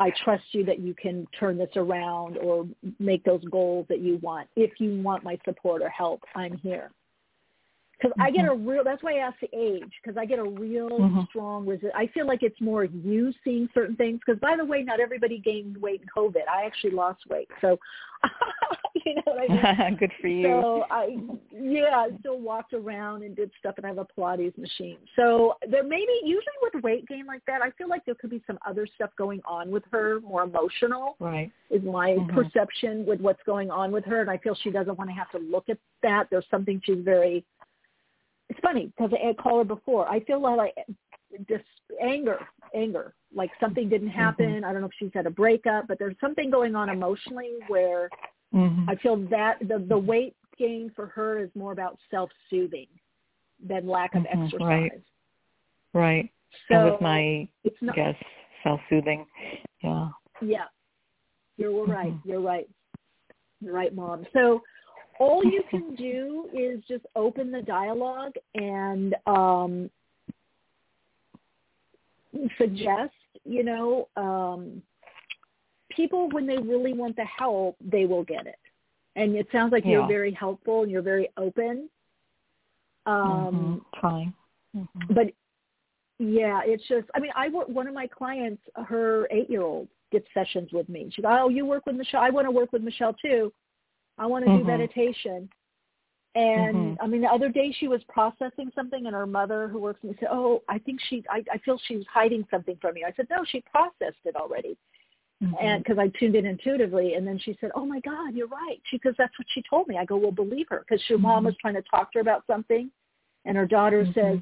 I trust you that you can turn this around or make those goals that you want. If you want my support or help, I'm here. Because mm-hmm. I get mm-hmm. a real, that's why I ask the age, because I get a real mm-hmm. strong resist. I feel like it's more you seeing certain things. Because by the way, not everybody gained weight in COVID. I actually lost weight. So you know what I mean? Good for you. So I, yeah, I still walked around and did stuff, and I have a Pilates machine. So there may be usually with weight gain like that, I feel like there could be some other stuff going on with her, more emotional. Right. Is my mm-hmm. perception with what's going on with her, and I feel she doesn't want to have to look at that. There's something she's very. It's funny because I had called her before. I feel like just anger, anger, like something didn't mm-hmm. happen. Mm-hmm. I don't know if she's had a breakup, but there's something going on emotionally where Mm-hmm. I feel that the the weight gain for her is more about self soothing than lack of mm-hmm. exercise. Right. Right. So and with my it's not, yes, self soothing. Yeah. Yeah. You're right. Mm-hmm. You're right. You're right, mom. So all you can do is just open the dialogue and um suggest, you know, um people, when they really want the help, they will get it. And it sounds like yeah. you're very helpful and you're very open. Um, mm-hmm. Trying. Mm-hmm. But yeah, it's just, I mean, I work, one of my clients, her eight-year-old gets sessions with me. She's like, oh, you work with Michele. I want to work with Michele too. I want to mm-hmm. do meditation. And mm-hmm. I mean, the other day she was processing something, and her mother, who works with me, said, "Oh, I think she, I, I feel she was hiding something from you." I said, "No, she processed it already." Mm-hmm. And because I tuned in intuitively, and then she said, "Oh my God, you're right." She goes, "That's what she told me." I go, "Well, believe her," because her mm-hmm. mom was trying to talk to her about something, and her daughter mm-hmm. says,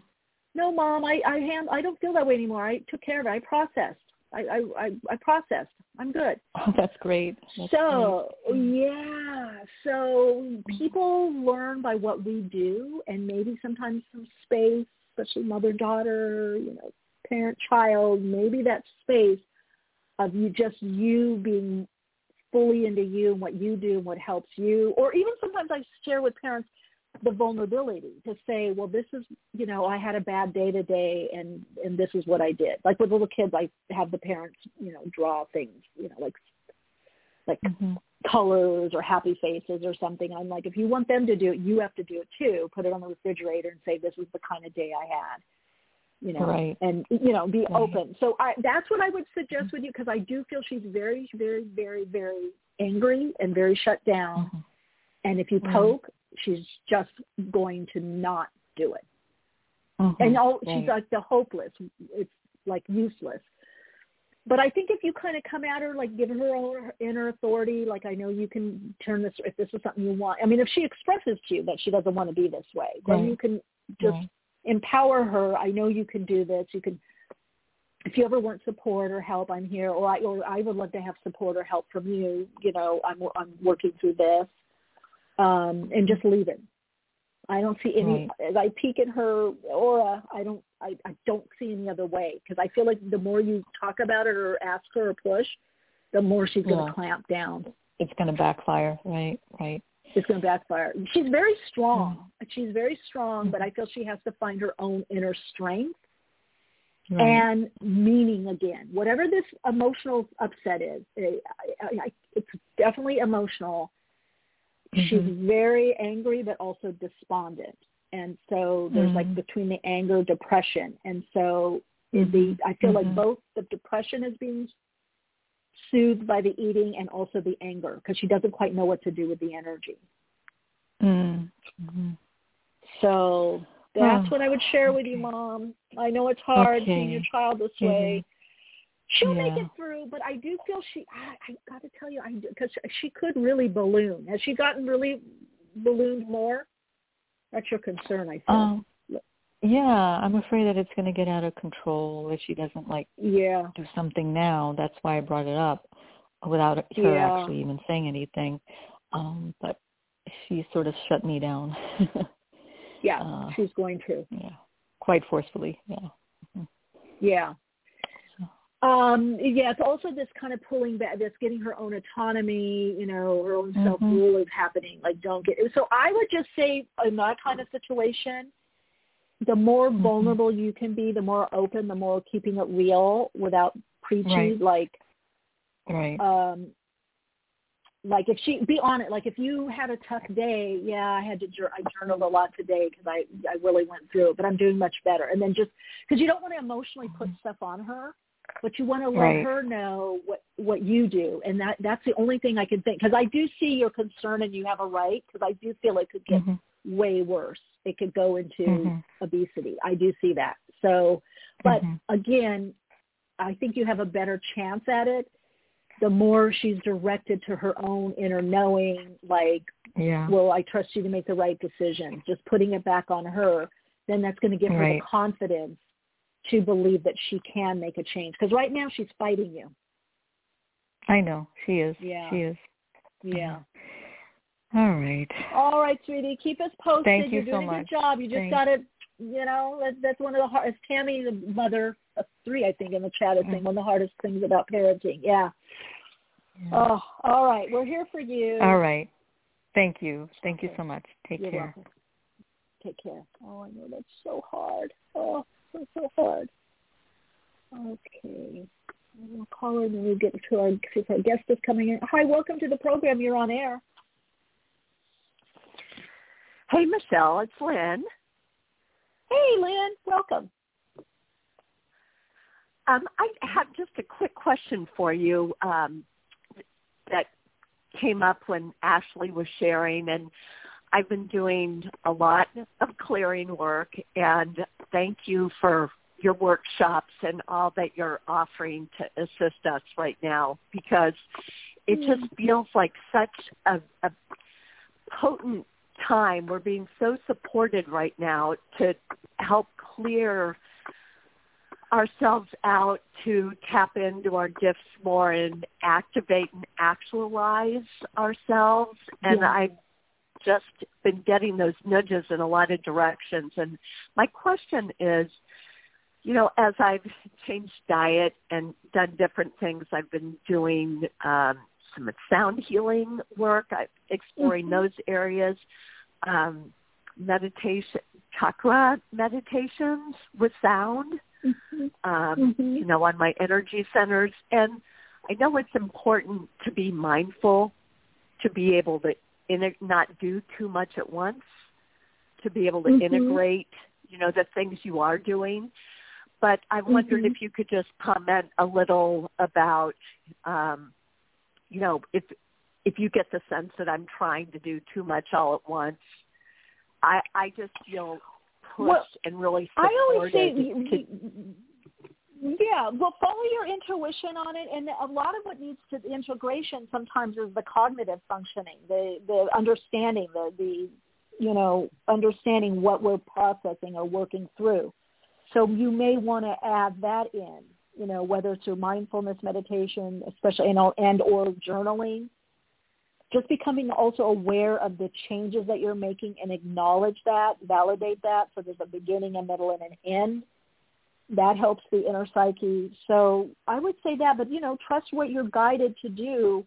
"No, mom, I I hand I don't feel that way anymore. I took care of it. I processed. I I I, processed. I'm good." Oh, that's great. That's so great. Mm. yeah, so people learn by what we do, and maybe sometimes some space, especially mother daughter, you know, parent child, maybe that space of you just you being fully into you and what you do and what helps you or even sometimes I share with parents the vulnerability to say, well, this is, you know, I had a bad day today and, and this is what I did. Like with little kids, I have the parents, you know, draw things, you know, like, like mm-hmm. colors or happy faces or something. I'm like, if you want them to do it, you have to do it too. Put it on the refrigerator and say, this is the kind of day I had you know, right. and you know, be right. open. So I, that's what I would suggest with you because I do feel she's very, very, very, very angry and very shut down. Mm-hmm. And if you mm-hmm. poke, she's just going to not do it. Mm-hmm. And all, right. she's like the hopeless. It's like useless. But I think if you kind of come at her, like give her all her inner authority, like I know you can turn this if this is something you want. I mean, if she expresses to you that she doesn't want to be this way, then you can just empower her. I know you can do this. You can, if you ever want support or help, I'm here. Or I, or I would love to have support or help from you. You know, I'm I'm working through this, um, and just leave it. I don't see any. Right. As I peek at her aura, I don't. I, I don't see any other way because I feel like the more you talk about it or ask her or push, the more she's going to yeah. clamp down. It's going to backfire. Right. Right It's going to backfire. She's very strong. Mm. She's very strong, but I feel she has to find her own inner strength right. and meaning again. Whatever this emotional upset is, eh, it's definitely emotional. Mm-hmm. She's very angry, but also despondent. And so there's mm like between the anger, depression. And so Is the I feel like both the depression is being soothed by the eating and also the anger because she doesn't quite know what to do with the energy. Mm-hmm. So that's Oh, what I would share with you. Mom. I know it's hard seeing your child this way. She'll make it through, but I do feel she. I, I got to tell you, I because she could really balloon. Has she gotten really ballooned more? That's your concern, I think. Um, yeah, I'm afraid that it's going to get out of control if she doesn't like yeah. do something now. That's why I brought it up without her Yeah. actually even saying anything. Um, but she sort of shut me down. Yeah, Uh, she's going to. yeah, quite forcefully. Yeah. Yeah. Um, yeah, it's also this kind of pulling back, this getting her own autonomy, you know, her own Mhm. self-rule is happening. Like, don't get, so I would just say in that kind of situation, the more Mhm. vulnerable you can be, the more open, the more keeping it real without preaching. Right. like, right. um, like if she be on it like if you had a tough day yeah i had to i journaled a lot today because i i really went through it but i'm doing much better and then just because you don't want to emotionally put stuff on her but you want to let Right. her know what what you do and that that's the only thing i can think because i do see your concern and you have a right because i do feel it could get Mhm. way worse it could go into Mhm. obesity i do see that so but Mhm. again i think you have a better chance at it the more she's directed to her own inner knowing, like, Yeah. well, I trust you to make the right decision, just putting it back on her, then that's going to give her Right. the confidence to believe that she can make a change. Because right now she's fighting you. I know she is. Yeah. She is. Yeah. All right. All right, sweetie, keep us posted. Thank you You're doing a good job. You just Thanks. got to, you know, that, that's one of the hardest. Tammy, the mother of three, I think, in the chat is Mm. saying one of the hardest things about parenting. Yeah. Yeah. Oh, all right. We're here for you. All right. Thank you. Thank you so much. Take You're care. welcome. Take care. Oh, I know that's so hard. Oh, so so hard. Okay. We'll call her and then we'll get to our our guest is coming in. Hi, welcome to the program. You're on air. Hey, Michele, it's Lynn. Hey, Lynn. Welcome. Um, I have just a quick question for you um, that came up when Ashley was sharing, and I've been doing a lot of clearing work, and thank you for your workshops and all that you're offering to assist us right now because it hmm. just feels like such a, a potent time. We're being so supported right now to help clear ourselves out to tap into our gifts more and activate and actualize ourselves. And Yeah. I've just been getting those nudges in a lot of directions. And my question is, you know, as I've changed diet and done different things, I've been doing um, some sound healing work, I'm exploring Mhm. those areas, um, meditation, chakra meditations with sound Mm-hmm. um, Mhm. you know, on my energy centers. And I know it's important to be mindful, to be able to in, not do too much at once, to be able to Mhm. integrate, you know, the things you are doing. But I wondered Mhm. if you could just comment a little about, um, you know, if if you get the sense that I'm trying to do too much all at once. I I just feel pushed Well, and really I always say, supported to yeah, well, follow your intuition on it, and a lot of what needs to the integration sometimes is the cognitive functioning, the the understanding, the the you know understanding what we're processing or working through. So you may want to add that in, you know, whether it's through mindfulness meditation, especially and all- and or journaling. Just becoming also aware of the changes that you're making and acknowledge that, validate that. So there's a beginning, a middle, and an end. That helps the inner psyche. So I would say that, but you know, trust what you're guided to do.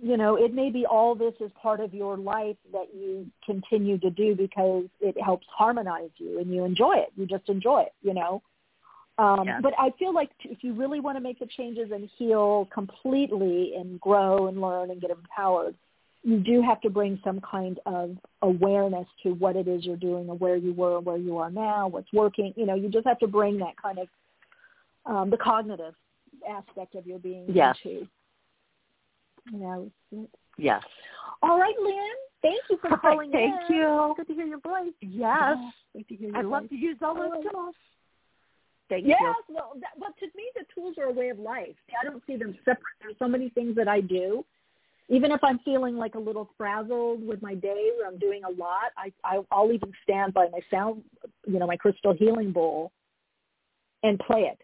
You know, it may be all this is part of your life that you continue to do because it helps harmonize you and you enjoy it. You just enjoy it, you know. Um, Yes. But I feel like if you really want to make the changes and heal completely and grow and learn and get empowered, you do have to bring some kind of awareness to what it is you're doing and where you were and where you are now, what's working. You know, you just have to bring that kind of um, the cognitive aspect of your being yes. too. You know. Yes. All right, Lynn. Thank you for calling Thank in. you. Good to hear your voice. Yes. Good to hear your I voice. love to use all those Oh. tools. Thank you. yes, you. well, that, but to me, the tools are a way of life. I don't see them separate. There's so many things that I do. Even if I'm feeling like a little frazzled with my day, where I'm doing a lot, I, I I'll even stand by my sound, you know, my crystal healing bowl, and play it,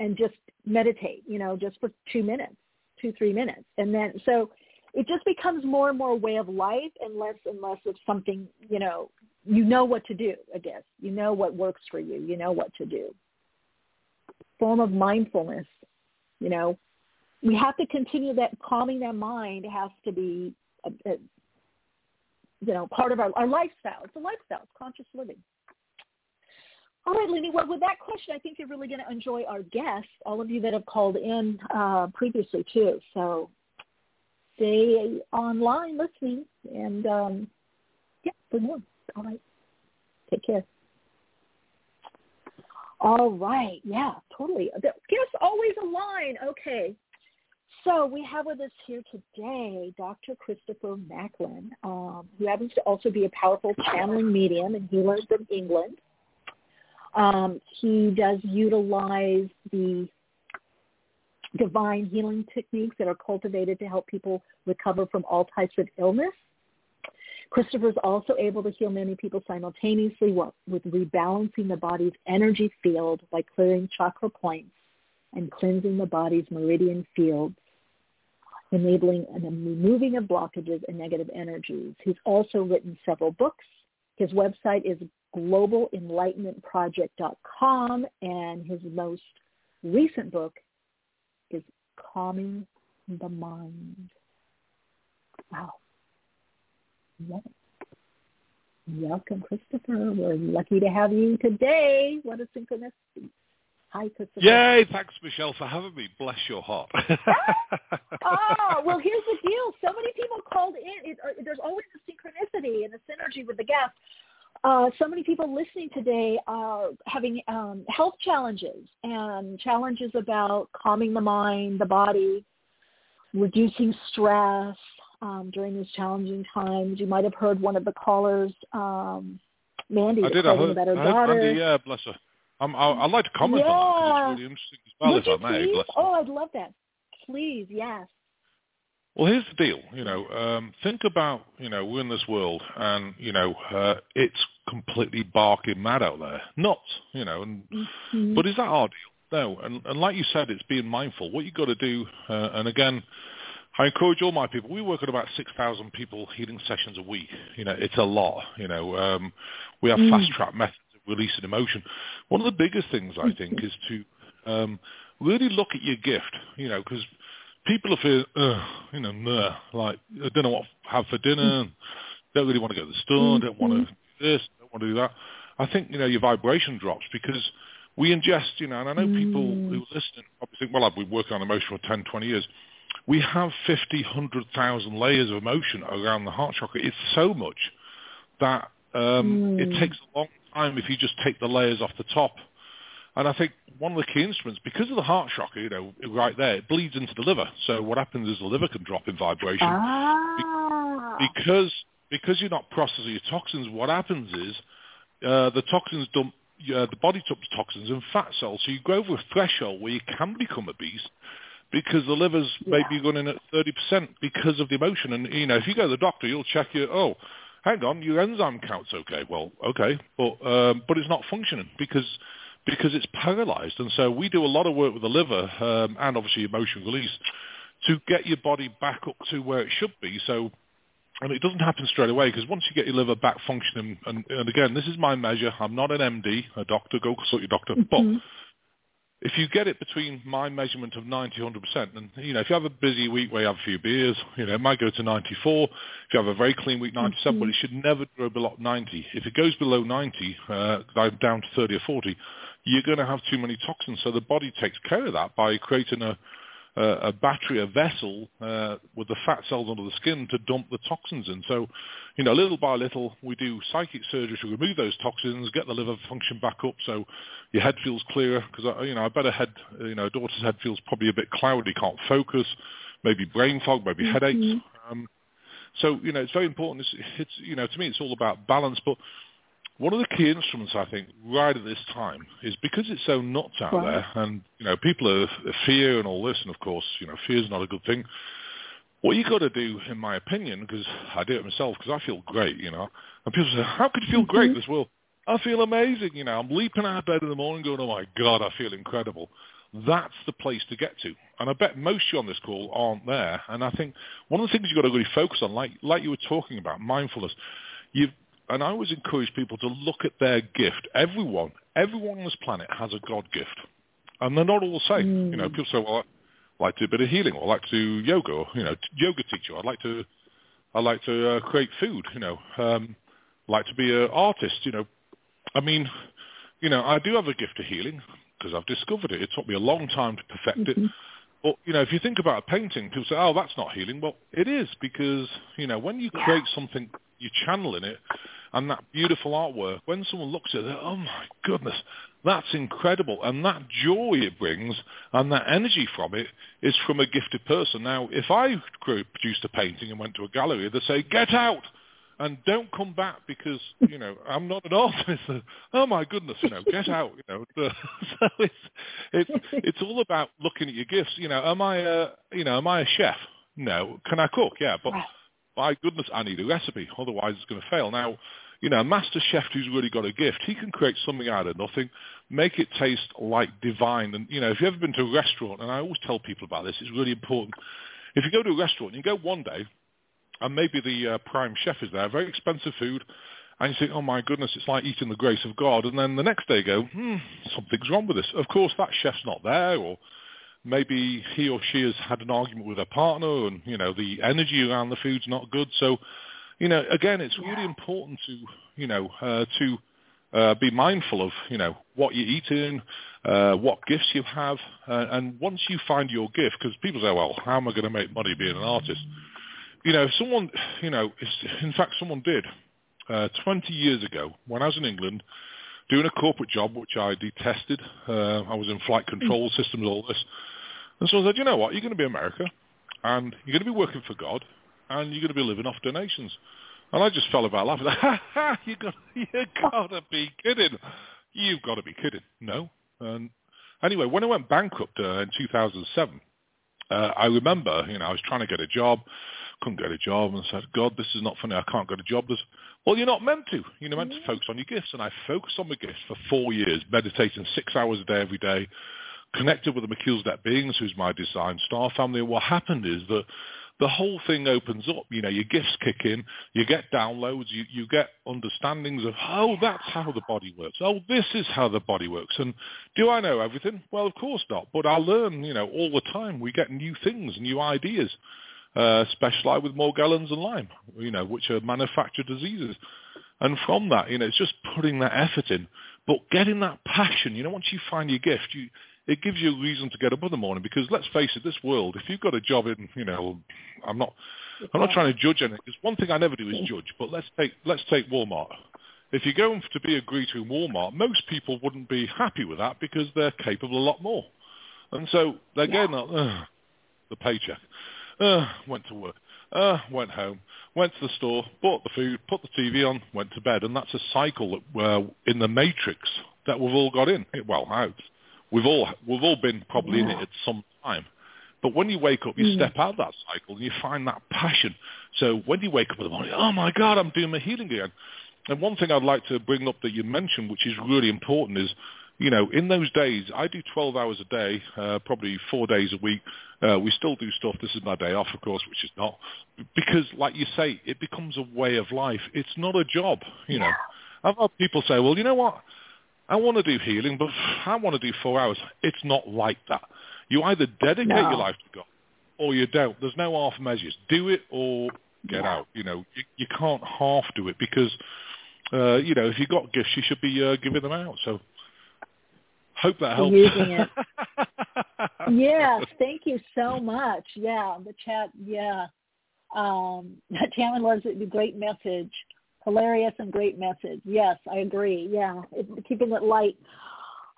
and just meditate. You know, just for two minutes, two three minutes, and then so it just becomes more and more way of life, and less and less of something. You know, you know what to do. I guess you know what works for you. You know what to do form of mindfulness. You know, we have to continue that calming that mind has to be, a, a, you know, part of our, our lifestyle. It's a lifestyle. It's conscious living. All right, Lenny. Well, with that question, I think you're really going to enjoy our guests, all of you that have called in uh, previously too. So stay online listening, and um, yeah, for more. All right. Take care. All right. Yeah, totally. Guess always align. Okay. So we have with us here today Dr. Christopher Macklin, um, who happens to also be a powerful channeling medium and healer from England. Um, he does utilize the divine healing techniques that are cultivated to help people recover from all types of illness. Christopher is also able to heal many people simultaneously with rebalancing the body's energy field by clearing chakra points and cleansing the body's meridian fields, enabling and removing of blockages and negative energies. He's also written several books. His website is globalenlightenmentproject.com, and his most recent book is Calming the Mind. Wow. Welcome, Christopher. We're lucky to have you today. What a synchronicity. Hi. Yay, thanks, Michele, for having me. Bless your heart. oh, well, here's the deal. So many people called in. It, uh, there's always a synchronicity and a synergy with the guest. Uh, so many people listening today are having um, health challenges and challenges about calming the mind, the body, reducing stress, um, during these challenging times. You might have heard one of the callers, um, Mandy, I did. I heard, about her I heard daughter. Mandy, yeah, bless her. Um, I, I'd like to comment yeah. on that because it's really interesting as well, Would if you I may. Oh, I'd love that. Please, yes. Well, here's the deal. You know, um, think about you know we're in this world, and you know uh, it's completely barking mad out there, Not, You know, and mm-hmm. but is that our deal? No, and, and like you said, it's being mindful. What you've got to do, uh, and again, I encourage all my people. We work at about 6,000 people healing sessions a week. You know, it's a lot. You know, um, we have Mm. fast track methods of an emotion. One of the biggest things I think is to um, really look at your gift. You know, because people are feeling, you know, nah, like I don't know what to have for dinner. Don't really want to go to the store. Don't want to do this. Don't want to do that. I think you know your vibration drops because we ingest. You know, and I know people who listen probably think, well, I've been working on emotion for 10, 20 years we have 50, 100,000 layers of emotion around the heart chakra. It's so much that um, Mm. it takes a long time if you just take the layers off the top. And I think one of the key instruments, because of the heart chakra, you know, right there, it bleeds into the liver. So what happens is the liver can drop in vibration. Ah. Because because you're not processing your toxins, what happens is uh, the toxins dump, uh, the body dumps toxins and fat cells. So you go over a threshold where you can become obese because the liver's Yeah. maybe running at 30% because of the emotion. And, you know, if you go to the doctor, you'll check your, oh, hang on, your enzyme count's okay. Well, okay, but, um, but it's not functioning because because it's paralyzed. And so we do a lot of work with the liver um, and obviously emotion release to get your body back up to where it should be. So and it doesn't happen straight away because once you get your liver back functioning, and, and again, this is my measure. I'm not an MD, a doctor. Go consult your doctor. But Mhm. If you get it between my measurement of 90, 100%, and you know, if you have a busy week where you have a few beers, you know, it might go to 94. If you have a very clean week, 97, but it should never go below 90. If it goes below 90, uh, down to 30 or 40, you're going to have too many toxins. So the body takes care of that by creating a uh, a battery, a vessel uh, with the fat cells under the skin to dump the toxins in. So, you know, little by little, we do psychic surgery to remove those toxins, get the liver function back up, so your head feels clearer. Because you know, I bet a head, you know, a daughter's head feels probably a bit cloudy, can't focus, maybe brain fog, maybe mm-hmm. headaches. Um, so, you know, it's very important. It's, it's, you know, to me, it's all about balance. But one of the key instruments, I think, right at this time is because it's so nuts out there, and you know, people are, are fear and all this, and of course, you know, fear is not a good thing. What you got to do, in my opinion, because I do it myself, because I feel great, you know, and people say, "How could you feel great?" Mm-hmm. This well, I feel amazing, you know. I'm leaping out of bed in the morning, going, "Oh my God, I feel incredible." That's the place to get to, and I bet most of you on this call aren't there. And I think one of the things you've got to really focus on, like like you were talking about, mindfulness. You've and I always encourage people to look at their gift. Everyone, everyone on this planet has a God gift, and they're not all the same. Mm. You know, people say, "Well, I like to do a bit of healing, or I like to do yoga, or you know, yoga teacher. I'd like to, I like to uh, create food. You know, um, like to be an artist. You know, I mean, you know, I do have a gift of healing because I've discovered it. It took me a long time to perfect mm-hmm. it. But you know, if you think about a painting, people say, "Oh, that's not healing." Well, it is because you know when you create something you channel in it, and that beautiful artwork, when someone looks at it, oh my goodness, that's incredible. And that joy it brings and that energy from it is from a gifted person. Now, if I produced a painting and went to a gallery, they'd say, get out and don't come back because, you know, I'm not an artist. oh my goodness, you know, get out, you know. so it's, it's, it's all about looking at your gifts. You know, am I a, you know, am I a chef? No. Can I cook? Yeah, but by goodness, I need a recipe. Otherwise, it's going to fail. Now, you know, a master chef who's really got a gift, he can create something out of nothing, make it taste like divine. And, you know, if you've ever been to a restaurant, and I always tell people about this, it's really important. If you go to a restaurant, you go one day, and maybe the uh, prime chef is there, very expensive food, and you think, oh my goodness, it's like eating the grace of God. And then the next day go, hmm, something's wrong with this. Of course, that chef's not there, or maybe he or she has had an argument with their partner and, you know, the energy around the food's not good. So, you know, again, it's really important to, you know, uh, to uh, be mindful of, you know, what you're eating, uh, what gifts you have. Uh, and once you find your gift, because people say, well, how am I going to make money being an artist? You know, if someone, you know, in fact, someone did uh, 20 years ago when I was in England doing a corporate job, which I detested. Uh, I was in flight control systems, all this. And so I said, you know what, you're going to be America, and you're going to be working for God, and you're going to be living off donations. And I just fell about laughing. Ha ha! You got you got to be kidding! You've got to be kidding! No. And anyway, when I went bankrupt uh, in 2007, uh, I remember, you know, I was trying to get a job, couldn't get a job, and said, God, this is not funny. I can't get a job. There's, well, you're not meant to. You're meant to mm. focus on your gifts. And I focused on my gifts for four years, meditating six hours a day every day, connected with the Melchizedek beings, who's my design star family. What happened is that the whole thing opens up. You know, your gifts kick in, you get downloads, you, you get understandings of, oh, that's how the body works. Oh, this is how the body works. And do I know everything? Well, of course not. But I learn, you know, all the time. We get new things, new ideas. Uh, specialize with Morgellons and Lyme, you know, which are manufactured diseases. And from that, you know, it's just putting that effort in, but getting that passion. You know, once you find your gift, you it gives you a reason to get up in the morning because let's face it, this world, if you've got a job in, you know, I'm not, I'm not trying to judge anything. Because one thing I never do is judge. But let's take, let's take Walmart. If you're going to be a greeter in Walmart, most people wouldn't be happy with that because they're capable a lot more. And so they're yeah. getting uh, the paycheck. Uh, went to work. Uh, went home, went to the store, bought the food, put the TV on, went to bed, and that's a cycle that we're in the matrix that we've all got in. Well, out We've all we've all been probably yeah. in it at some time. But when you wake up, you mm. step out of that cycle and you find that passion. So when you wake up in the morning, oh my God, I'm doing my healing again. And one thing I'd like to bring up that you mentioned, which is really important, is you know, in those days, I do 12 hours a day, uh, probably four days a week. Uh, we still do stuff. This is my day off, of course, which is not. Because, like you say, it becomes a way of life. It's not a job, you know. I've had people say, well, you know what? I want to do healing, but I want to do four hours. It's not like that. You either dedicate no. your life to God or you don't. There's no half measures. Do it or get out. You know, you, you can't half do it because, uh, you know, if you've got gifts, you should be uh, giving them out. So hope that helps. Using it. yes, thank you so much. Yeah, the chat. Yeah, um, Tammin loves it. The great message, hilarious and great message. Yes, I agree. Yeah, it, keeping it light.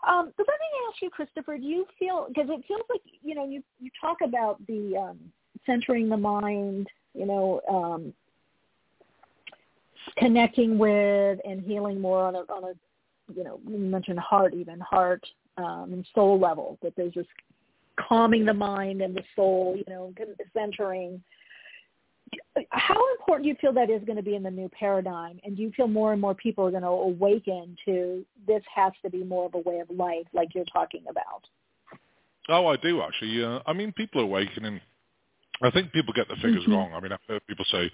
Um, but let me ask you, Christopher. Do you feel because it feels like you know you you talk about the um, centering the mind, you know, um, connecting with and healing more on a on a you know you mentioned heart even heart um, and soul level that there's this calming the mind and the soul, you know, centering. How important do you feel that is going to be in the new paradigm? And do you feel more and more people are going to awaken to this has to be more of a way of life, like you're talking about? Oh, I do actually. Uh, I mean, people are awakening. I think people get the figures mm-hmm. wrong. I mean, I've heard people say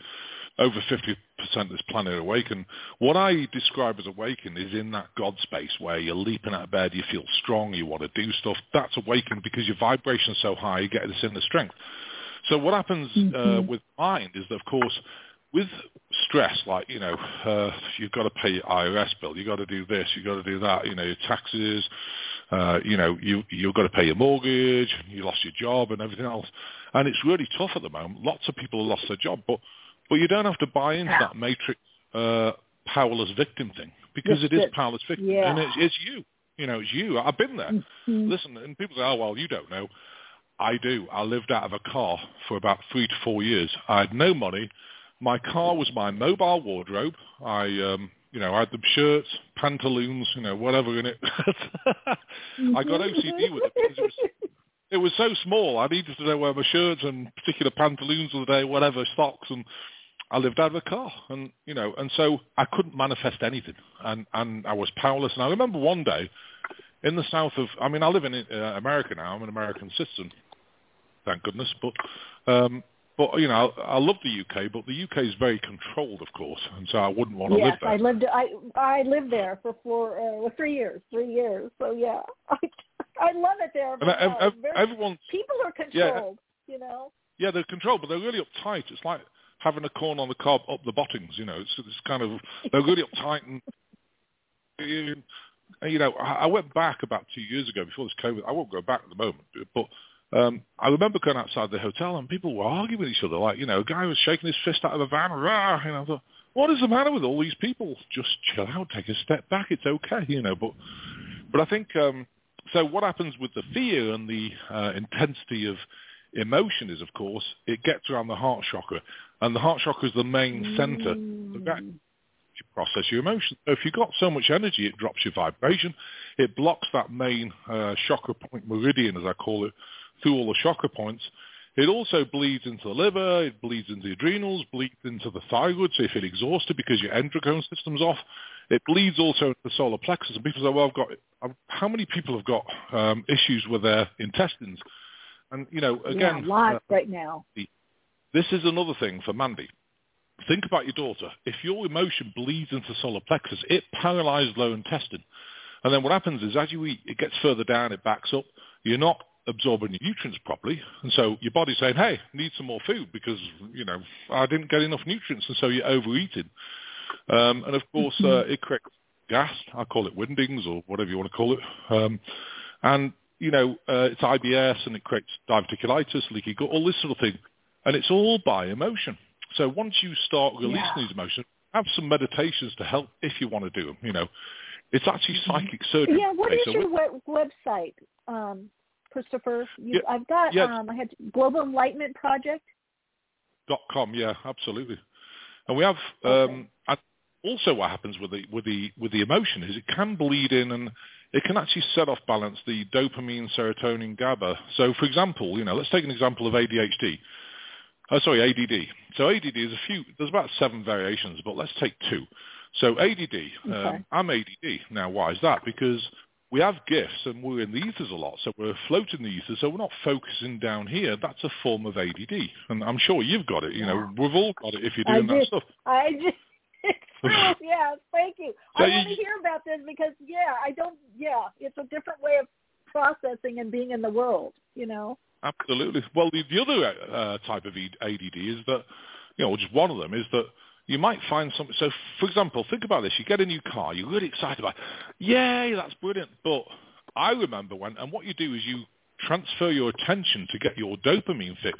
over 50% of this planet awaken. What I describe as awaken is in that God space where you're leaping out of bed, you feel strong, you want to do stuff. That's awaken because your vibration's so high, you get this inner strength. So what happens uh, mm-hmm. uh, with mind is that, of course, with stress, like, you know, uh, you've got to pay your IRS bill, you've got to do this, you've got to do that, you know, your taxes, uh, you know, you, you've got to pay your mortgage, you lost your job and everything else. And it's really tough at the moment. Lots of people have lost their job, but but you don't have to buy into that matrix uh, powerless victim thing because it is powerless victim, yeah. and it's, it's you. You know, it's you. I've been there. Mm-hmm. Listen, and people say, "Oh, well, you don't know." I do. I lived out of a car for about three to four years. I had no money. My car was my mobile wardrobe. I, um, you know, I had the shirts, pantaloons, you know, whatever in it. I got OCD with it because it was it was so small. I needed to know where my shirts and particular pantaloons of the day, whatever socks, and I lived out of a car, and you know, and so I couldn't manifest anything, and and I was powerless. And I remember one day in the south of, I mean, I live in uh, America now. I'm an American citizen, thank goodness. But um, but you know, I, I love the UK, but the UK is very controlled, of course, and so I wouldn't want to yes, live there. Yes, I lived I I lived there for four uh, well, three years, three years. So yeah, I I love it there. But, and, uh, very, everyone people are controlled, yeah, you know. Yeah, they're controlled, but they're really uptight. It's like having a corn on the cob up the bottoms. You know, it's, it's kind of they're really uptight and. You know, I went back about two years ago before this COVID. I won't go back at the moment, but um, I remember going outside the hotel and people were arguing with each other. Like, you know, a guy was shaking his fist out of a van. Rah, know, I thought, what is the matter with all these people? Just chill out, take a step back. It's okay, you know. But, but I think um, so. What happens with the fear and the uh, intensity of emotion is, of course, it gets around the heart chakra, and the heart chakra is the main mm. center that you process your emotions. So if you've got so much energy, it drops your vibration. It blocks that main uh, chakra point meridian, as I call it, through all the chakra points. It also bleeds into the liver, it bleeds into the adrenals, bleeds into the thyroid, so you feel exhausted because your endocrine system's off. It bleeds also into the solar plexus. And people say, well, I've got, I've, how many people have got um, issues with their intestines? And, you know, again... Yeah, lots uh, right now. This is another thing for Mandy. Think about your daughter. If your emotion bleeds into solar plexus, it paralyzes lower intestine. And then what happens is as you eat, it gets further down, it backs up. You're not absorbing your nutrients properly, and so your body's saying, "Hey, need some more food because you know I didn't get enough nutrients," and so you're overeating. Um, and of course, uh, it creates gas. I call it windings or whatever you want to call it. Um, and you know, uh, it's IBS and it creates diverticulitis, leaky gut, all this sort of thing. And it's all by emotion. So once you start releasing yeah. these emotions, have some meditations to help if you want to do them. You know, it's actually mm-hmm. psychic surgery. Yeah, what is your web- website? Um, Christopher? You, yeah, I've got yeah. um, I had Global Enlightenment Project. Dot com, yeah, absolutely. And we have okay. um, also what happens with the with the with the emotion is it can bleed in and it can actually set off balance the dopamine, serotonin, GABA. So, for example, you know, let's take an example of ADHD. Oh, sorry, ADD. So ADD is a few. There's about seven variations, but let's take two. So ADD. Um, okay. Um, I'm ADD. Now, why is that? Because we have gifts and we're in the ethers a lot, so we're floating the ethers, so we're not focusing down here. That's a form of ADD, and I'm sure you've got it. You know, we've all got it if you're doing I that stuff. I just, yeah, thank you. So I want to hear about this because, yeah, I don't. Yeah, it's a different way of processing and being in the world. You know. Absolutely. Well, the, the other uh, type of ADD is that, you know, just one of them is that you might find something. So, for example, think about this. You get a new car. You're really excited about it. Yay, that's brilliant. But I remember when, and what you do is you transfer your attention to get your dopamine fix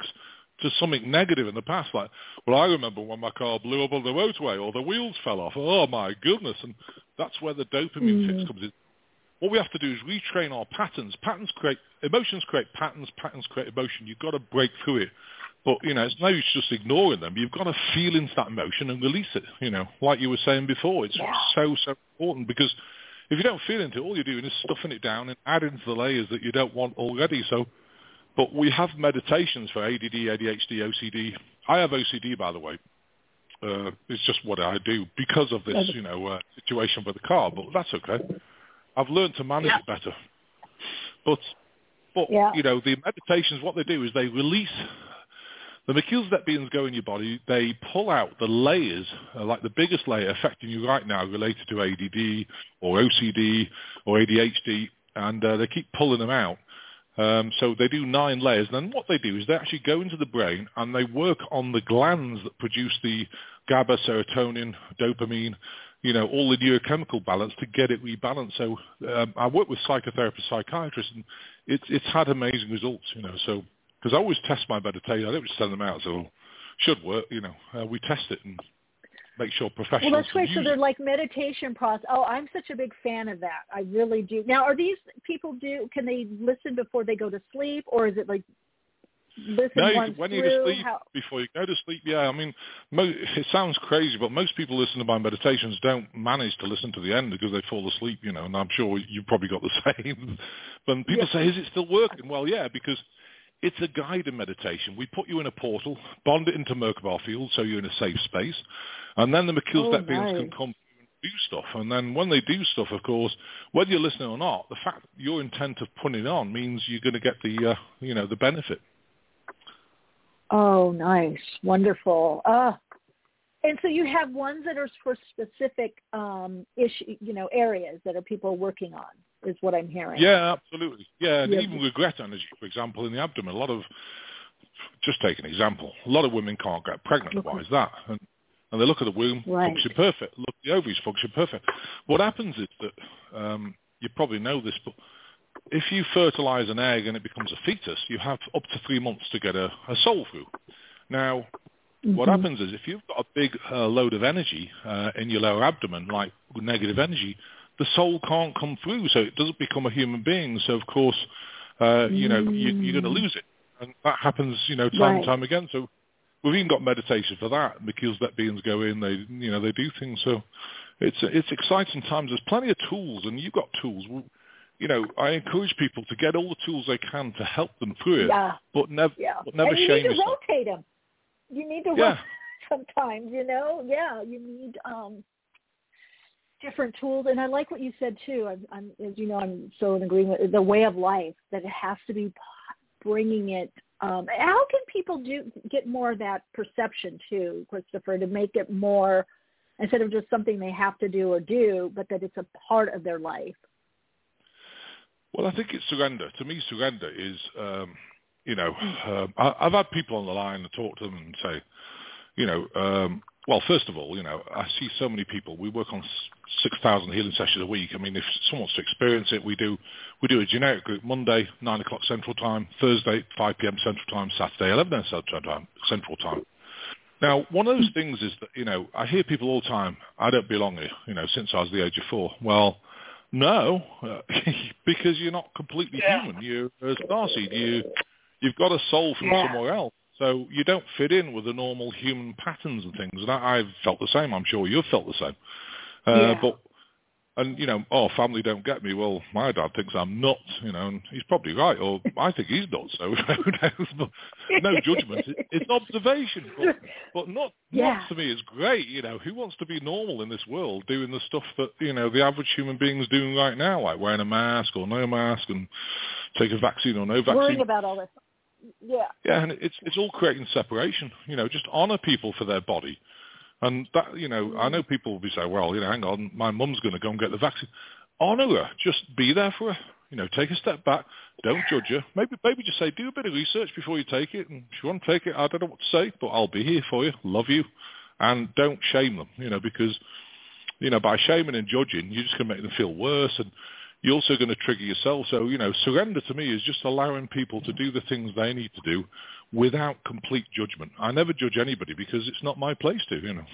to something negative in the past. Like, well, I remember when my car blew up on the motorway or the wheels fell off. Oh my goodness! And that's where the dopamine mm. fix comes in. What we have to do is retrain our patterns. Patterns create emotions, create patterns. Patterns create emotion. You've got to break through it. But you know, it's no use just ignoring them. You've got to feel into that emotion and release it. You know, like you were saying before, it's yeah. so so important because if you don't feel into it, all you're doing is stuffing it down and adding to the layers that you don't want already. So but we have meditations for ADD, ADHD, OCD. I have OCD, by the way. Uh, it's just what I do because of this, you know, uh, situation with the car. But that's okay. I've learned to manage yeah. it better. But, but yeah. you know, the meditations, what they do is they release the Melchizedek go in your body. They pull out the layers, uh, like the biggest layer affecting you right now, related to ADD or OCD or ADHD, and uh, they keep pulling them out um, so they do nine layers. And then what they do is they actually go into the brain and they work on the glands that produce the GABA, serotonin, dopamine, you know, all the neurochemical balance to get it rebalanced. So um, I work with psychotherapists, psychiatrists, and it's it's had amazing results, you know. So because I always test my meditation, I don't just send them out. So should work, you know. Uh, we test it and make sure professionals. Well, that's great. So they're it. like meditation process. Oh, I'm such a big fan of that. I really do. Now, are these people do? Can they listen before they go to sleep, or is it like listen no, once when through? you to sleep How... before you go to sleep. Yeah, I mean, mo- it sounds crazy, but most people listen to my meditations don't manage to listen to the end because they fall asleep. You know, and I'm sure you've probably got the same. but people say, "Is it still working?" Well, yeah, because it's a guided meditation. We put you in a portal, bond it into Merkaba field so you're in a safe space, and then the Melchizedek oh, beings nice. can come and do stuff. And then when they do stuff, of course, whether you're listening or not, the fact that your intent of putting it on means you're going to get the, uh, you know, the benefit. Oh, nice, wonderful. Uh, and so you have ones that are for specific um, issue, you know, areas that are people working on is what I'm hearing. Yeah, absolutely. Yeah, even regret energy, for example, in the abdomen. A lot of, just take an example, a lot of women can't get pregnant. Okay. Why is that? And, and they look at the womb, Right. function perfect. Look, the ovaries function perfect. What happens is that, um, you probably know this, but if you fertilize an egg and it becomes a fetus, you have up to three months to get a, a soul through. Now, what Mhm. happens is if you've got a big uh, load of energy uh, in your lower abdomen, like negative energy, the soul can't come through, so it doesn't become a human being. So of course, uh, you know, you, you're going to lose it, and that happens, you know, time Right. and time again. So we've even got meditation for that because that beings go in, they, you know, they do things. So it's it's exciting times. There's plenty of tools, and you've got tools. You know, I encourage people to get all the tools they can to help them through it, Yeah. but never, Yeah. but never and you shame need to yourself. rotate them. You need to Yeah. rotate sometimes, you know? Yeah, you need um different tools and I like what you said too. I'm, I'm as you know, I'm so in agreement with the way of life that it has to be bringing it um how can people do get more of that perception too, Christopher, to make it more instead of just something they have to do or do, but that it's a part of their life. Well, I think it's surrender. To me, surrender is, um, you know, um, I, I've had people on the line and talk to them and say, you know, um, well, first of all, you know, I see so many people. We work on 6,000 healing sessions a week. I mean, if someone wants to experience it, we do we do a generic group Monday, 9 o'clock Central Time, Thursday, 5 p.m. Central Time, Saturday, 11 a.m. Central Time. Central Time. Now, one of those things is that, you know, I hear people all the time, I don't belong here, you know, since I was the age of four. Well, no, uh, because you're not completely human. You're a starseed. You, you've got a soul from Yeah. somewhere else. So you don't fit in with the normal human patterns and things. And I, I've felt the same. I'm sure you've felt the same. Uh, Yeah. But and you know, oh, family don't get me. Well, my dad thinks I'm nuts, you know, and he's probably right, or I think he's nuts. So who knows? But no judgment. It's observation. But, but not Yeah. nuts to me is great. You know, who wants to be normal in this world, doing the stuff that you know the average human being's doing right now, like wearing a mask or no mask, and take a vaccine or no vaccine. Worrying about all this. Yeah. Yeah, and it's it's all creating separation. You know, just honor people for their body, and that you know, I mm-hmm. know people will be saying, well, you know, hang on, my mum's going to go and get the vaccine. Honor her. Just be there for her. You know, take a step back. Don't judge her. Maybe maybe just say, do a bit of research before you take it. And if you want to take it, I don't know what to say, but I'll be here for you. Love you, and don't shame them. You know, because you know, by shaming and judging, you're just going to make them feel worse. And you're also going to trigger yourself. So, you know, surrender to me is just allowing people to do the things they need to do without complete judgment. I never judge anybody because it's not my place to, you know.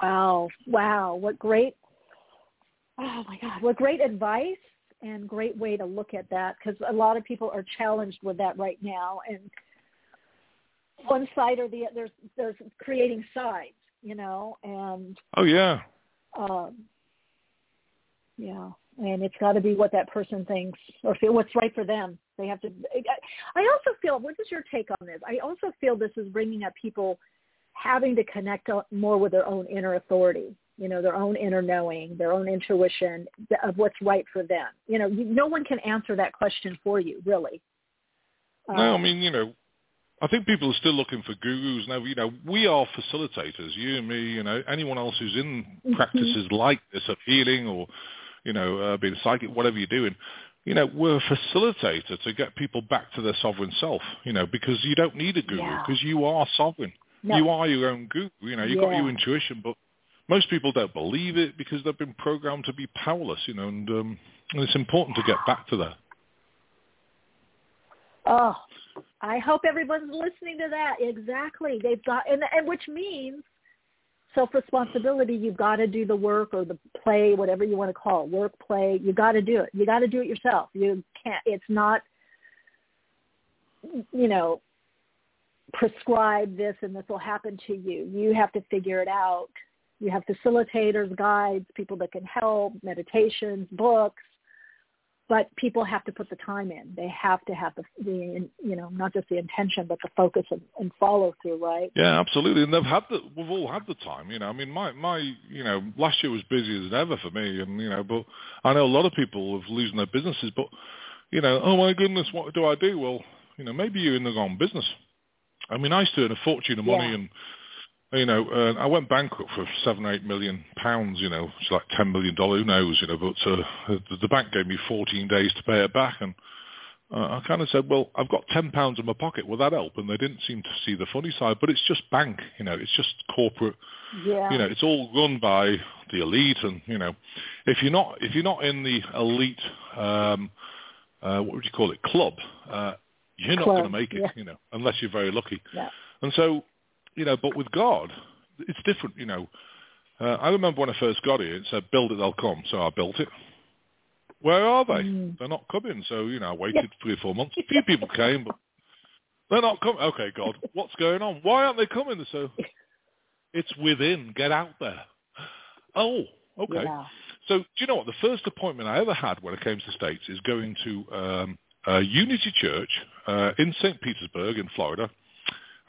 Wow, wow, what great, oh my God, what great advice and great way to look at that because a lot of people are challenged with that right now. And one side or the other, there's, there's creating sides, you know, and. Oh, yeah. Um, yeah, and it's got to be what that person thinks or feel what's right for them. They have to. I also feel. What is your take on this? I also feel this is bringing up people having to connect more with their own inner authority. You know, their own inner knowing, their own intuition of what's right for them. You know, no one can answer that question for you, really. Um, no, I um, mean, you know, I think people are still looking for gurus now. You know, we are facilitators, you and me. You know, anyone else who's in mm-hmm. practices like this of healing or you know, uh, being psychic, whatever you're doing, you know, we're a facilitator to get people back to their sovereign self, you know, because you don't need a guru because yeah. you are sovereign. No. You are your own guru. You know, you've yeah. got your intuition, but most people don't believe it because they've been programmed to be powerless, you know, and, um, and it's important to get back to that. Oh, I hope everyone's listening to that. Exactly. They've got, and, and which means self-responsibility, you've got to do the work or the play, whatever you want to call it, work, play. You got to do it. You got to do it yourself. You can't. It's not, you know, prescribe this and this will happen to you. You have to figure it out. You have facilitators, guides, people that can help, meditations, books, but people have to put the time in. They have to have the, the you know, not just the intention, but the focus and, and follow through, right? Yeah, absolutely. And they've had the, we've all had the time, you know. I mean, my, my, you know, last year was busy as ever for me, and you know, but I know a lot of people have losing their businesses, but you know, oh my goodness, what do I do? Well, you know, maybe you're in the wrong business. I mean, I used to earn a fortune of money, yeah. and you know, uh, I went bankrupt for seven or eight million pounds, you know, it's like ten million dollars, who knows, you know, but uh, the, bank gave me 14 days to pay it back, and uh, I kind of said, well, I've got ten pounds in my pocket, will that help? And they didn't seem to see the funny side, but it's just bank, you know, it's just corporate, yeah. you know, it's all run by the elite, and you know, if you're not if you're not in the elite, um, uh, what would you call it, club, uh, you're not going to make it, yeah. you know, unless you're very lucky. Yeah. And so you know, but with God, it's different, you know. Uh, I remember when I first got here, it said, build it, they'll come. So I built it. Where are they? Mm. They're not coming. So, you know, I waited yeah. three or four months. A few people came, but they're not coming. Okay, God, what's going on? Why aren't they coming? So it's within. Get out there. Oh, okay. Yeah. So do you know what? The first appointment I ever had when I came to the States is going to um, Unity Church uh, in St. Petersburg in Florida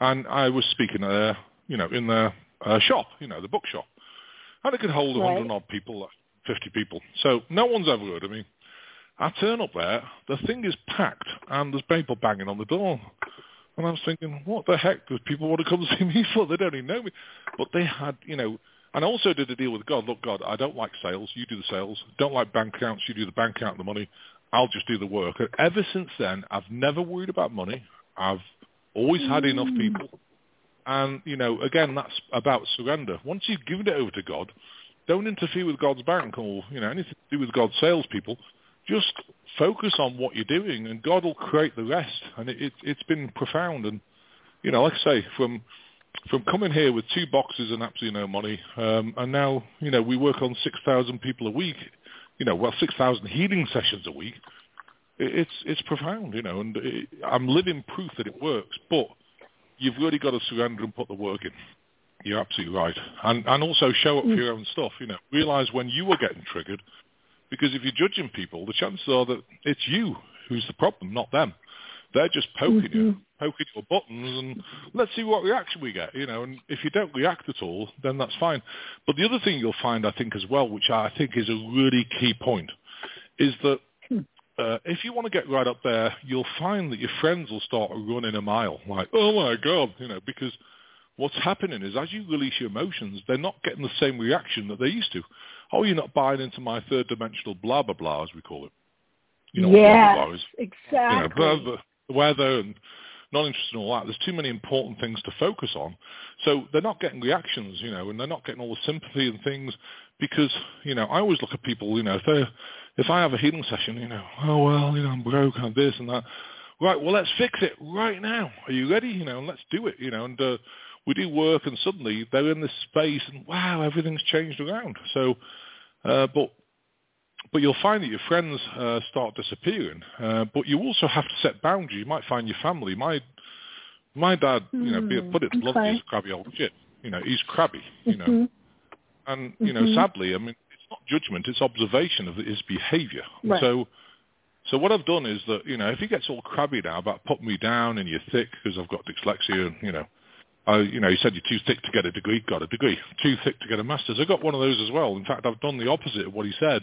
and I was speaking there, you know, in their uh, shop, you know, the bookshop, and it could hold a hundred odd people, fifty people. So no one's ever heard of me. I turn up there, the thing is packed, and there's people banging on the door. And I was thinking, what the heck do people want to come see me for? They don't even know me. But they had, you know, and I also did a deal with God. Look, God, I don't like sales. You do the sales. Don't like bank accounts. You do the bank account and the money. I'll just do the work. And ever since then, I've never worried about money. I've always had enough mm. people. And, you know, again, that's about surrender. Once you've given it over to God, don't interfere with God's bank or, you know, anything to do with God's salespeople. Just focus on what you're doing and God will create the rest. And it, it, it's been profound. And, you know, like I say, from from coming here with two boxes and absolutely no money, um, and now, you know, we work on 6,000 people a week, you know, well, 6,000 healing sessions a week it's it's profound, you know, and it, I'm living proof that it works. But you've really got to surrender and put the work in. You're absolutely right, and and also show up for your own stuff. You know, realize when you are getting triggered, because if you're judging people, the chances are that it's you who's the problem, not them. They're just poking mm-hmm. you, poking your buttons, and let's see what reaction we get. You know, and if you don't react at all, then that's fine. But the other thing you'll find, I think, as well, which I think is a really key point, is that uh, if you want to get right up there, you'll find that your friends will start running a mile, like, oh my god, you know, because what's happening is as you release your emotions, they're not getting the same reaction that they used to. Oh, you're not buying into my third dimensional blah blah blah, as we call it. You know, yes, blah, blah, blah is, exactly. You know, the weather and not interested in all that. There's too many important things to focus on. So they're not getting reactions, you know, and they're not getting all the sympathy and things because, you know, I always look at people, you know, if they if I have a healing session, you know, oh well, you know, I'm broke, I'm this and that. Right, well, let's fix it right now. Are you ready? You know, and let's do it. You know, and uh, we do work, and suddenly they're in this space, and wow, everything's changed around. So, uh, but but you'll find that your friends uh, start disappearing. Uh, but you also have to set boundaries. You might find your family. My my dad, you know, Mm, put it okay. bluntly, a crabby old shit. You know, he's crabby. You know, Mhm. and you know, Mhm. sadly, I mean, not judgment; it's observation of his behaviour. Right. So, so what I've done is that you know, if he gets all crabby now about putting me down and you're thick because I've got dyslexia, and you know, I, you know, he said you're too thick to get a degree, got a degree. Too thick to get a master's. I got one of those as well. In fact, I've done the opposite of what he said.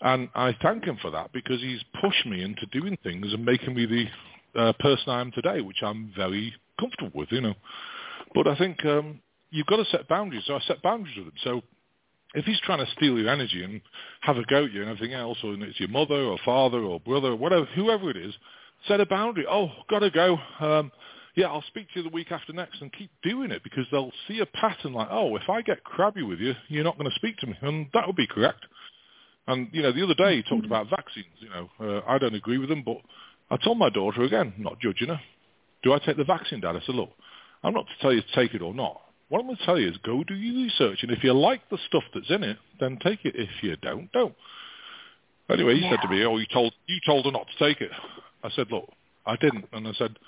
And I thank him for that because he's pushed me into doing things and making me the uh, person I am today, which I'm very comfortable with, you know. But I think um, you've got to set boundaries. So I set boundaries with him. So if he's trying to steal your energy and have a go at you and everything else, or it's your mother or father or brother, whatever, whoever it is, set a boundary. Oh, gotta go. Um, yeah, I'll speak to you the week after next, and keep doing it because they'll see a pattern like, oh, if I get crabby with you, you're not going to speak to me, and that would be correct. And you know, the other day he talked about vaccines. You know, uh, I don't agree with them, but I told my daughter again, not judging her, do I take the vaccine, Dad? I said, look, I'm not to tell you to take it or not. What I'm going to tell you is go do your research, and if you like the stuff that's in it, then take it. If you don't, don't. Anyway, he said to me, "Oh, you told you told her not to take it." I said, "Look, I didn't," and I said,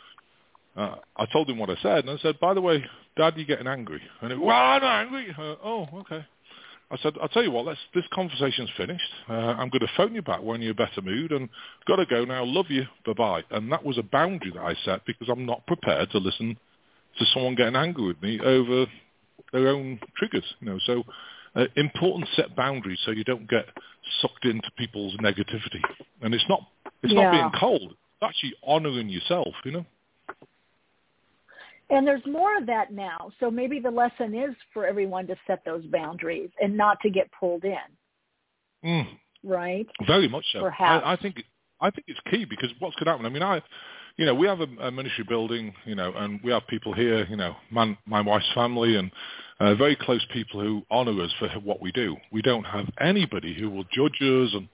uh, "I told him what I said," and I said, "By the way, Dad, you're getting angry." And he, "Well, I'm not angry." Uh, oh, okay. I said, "I'll tell you what. Let's this conversation's finished. Uh, I'm going to phone you back when you're in a better mood, and got to go now. Love you. Bye bye." And that was a boundary that I set because I'm not prepared to listen to someone getting angry with me over their own triggers. You know, so uh, important set boundaries so you don't get sucked into people's negativity. And it's not it's Yeah. not being cold. It's actually honouring yourself. You know. And there's more of that now. So maybe the lesson is for everyone to set those boundaries and not to get pulled in, Mm. right? Very much so. Perhaps. I, I think I think it's key because what's going to happen? I mean, I, you know, we have a, a ministry building, you know, and we have people here, you know, my, my wife's family and uh, very close people who honour us for what we do. We don't have anybody who will judge us and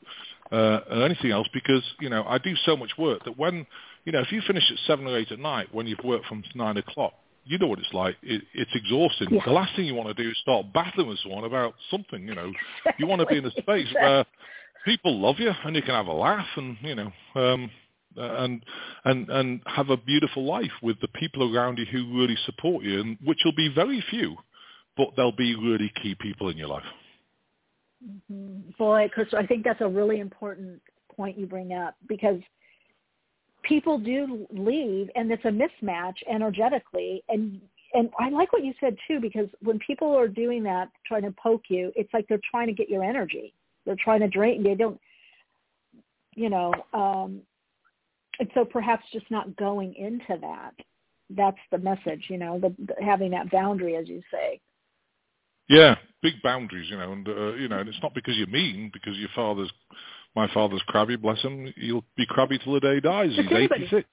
uh, or anything else because you know I do so much work that when you know if you finish at seven or eight at night when you've worked from nine o'clock. You know what it's like. It, it's exhausting. Yeah. The last thing you want to do is start battling with someone about something. You know, you want to be in a space where people love you and you can have a laugh and you know um and and and have a beautiful life with the people around you who really support you and which will be very few but they'll be really key people in your life Mhm. Boy, Chris, I think that's a really important point you bring up because people do leave and it's a mismatch energetically and and I like what you said too because when people are doing that trying to poke you it's like they're trying to get your energy they're trying to drain they don't you know um and so perhaps just not going into that that's the message you know the, the having that boundary as you say yeah big boundaries you know and uh, you know and it's not because you're mean because your father's my father's crabby bless him he'll be crabby till the day he dies he's Anybody. 86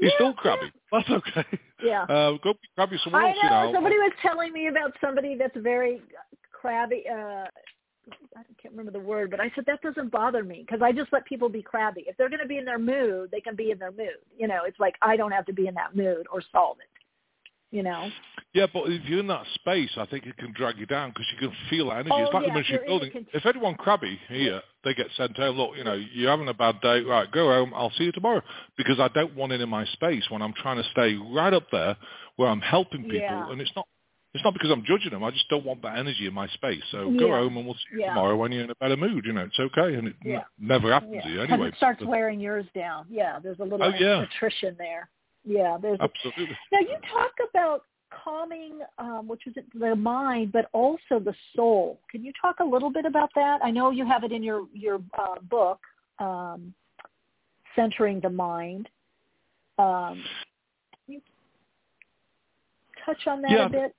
he's still crabby that's okay yeah uh go be crabby somewhere I else know. you know Somebody was telling me about somebody that's very crabby. Uh, I can't remember the word, but I said that doesn't bother me because I just let people be crabby. If they're going to be in their mood, they can be in their mood. You know, it's like I don't have to be in that mood or solve it. You know. Yeah, but if you're in that space, I think it can drag you down because you can feel that energy. Oh, it's like yeah, the military you're in a building. con- if anyone crabby here, they get sent home. Look, you know, you're having a bad day. Right, go home. I'll see you tomorrow because I don't want it in my space when I'm trying to stay right up there where I'm helping people. Yeah. And it's not. It's not because I'm judging them. I just don't want that energy in my space. So go home and we'll see you Yeah. tomorrow when you're in a better mood. You know, it's okay, and it n- never happens Yeah. to you anyway. it starts wearing yours down. Yeah, there's a little Oh, yeah. attrition there. Yeah, there's. A, now you talk about calming, um, which is the mind, but also the soul. Can you talk a little bit about that? I know you have it in your your uh, book, um, centering the mind. Um, can you touch on that Yeah, a bit.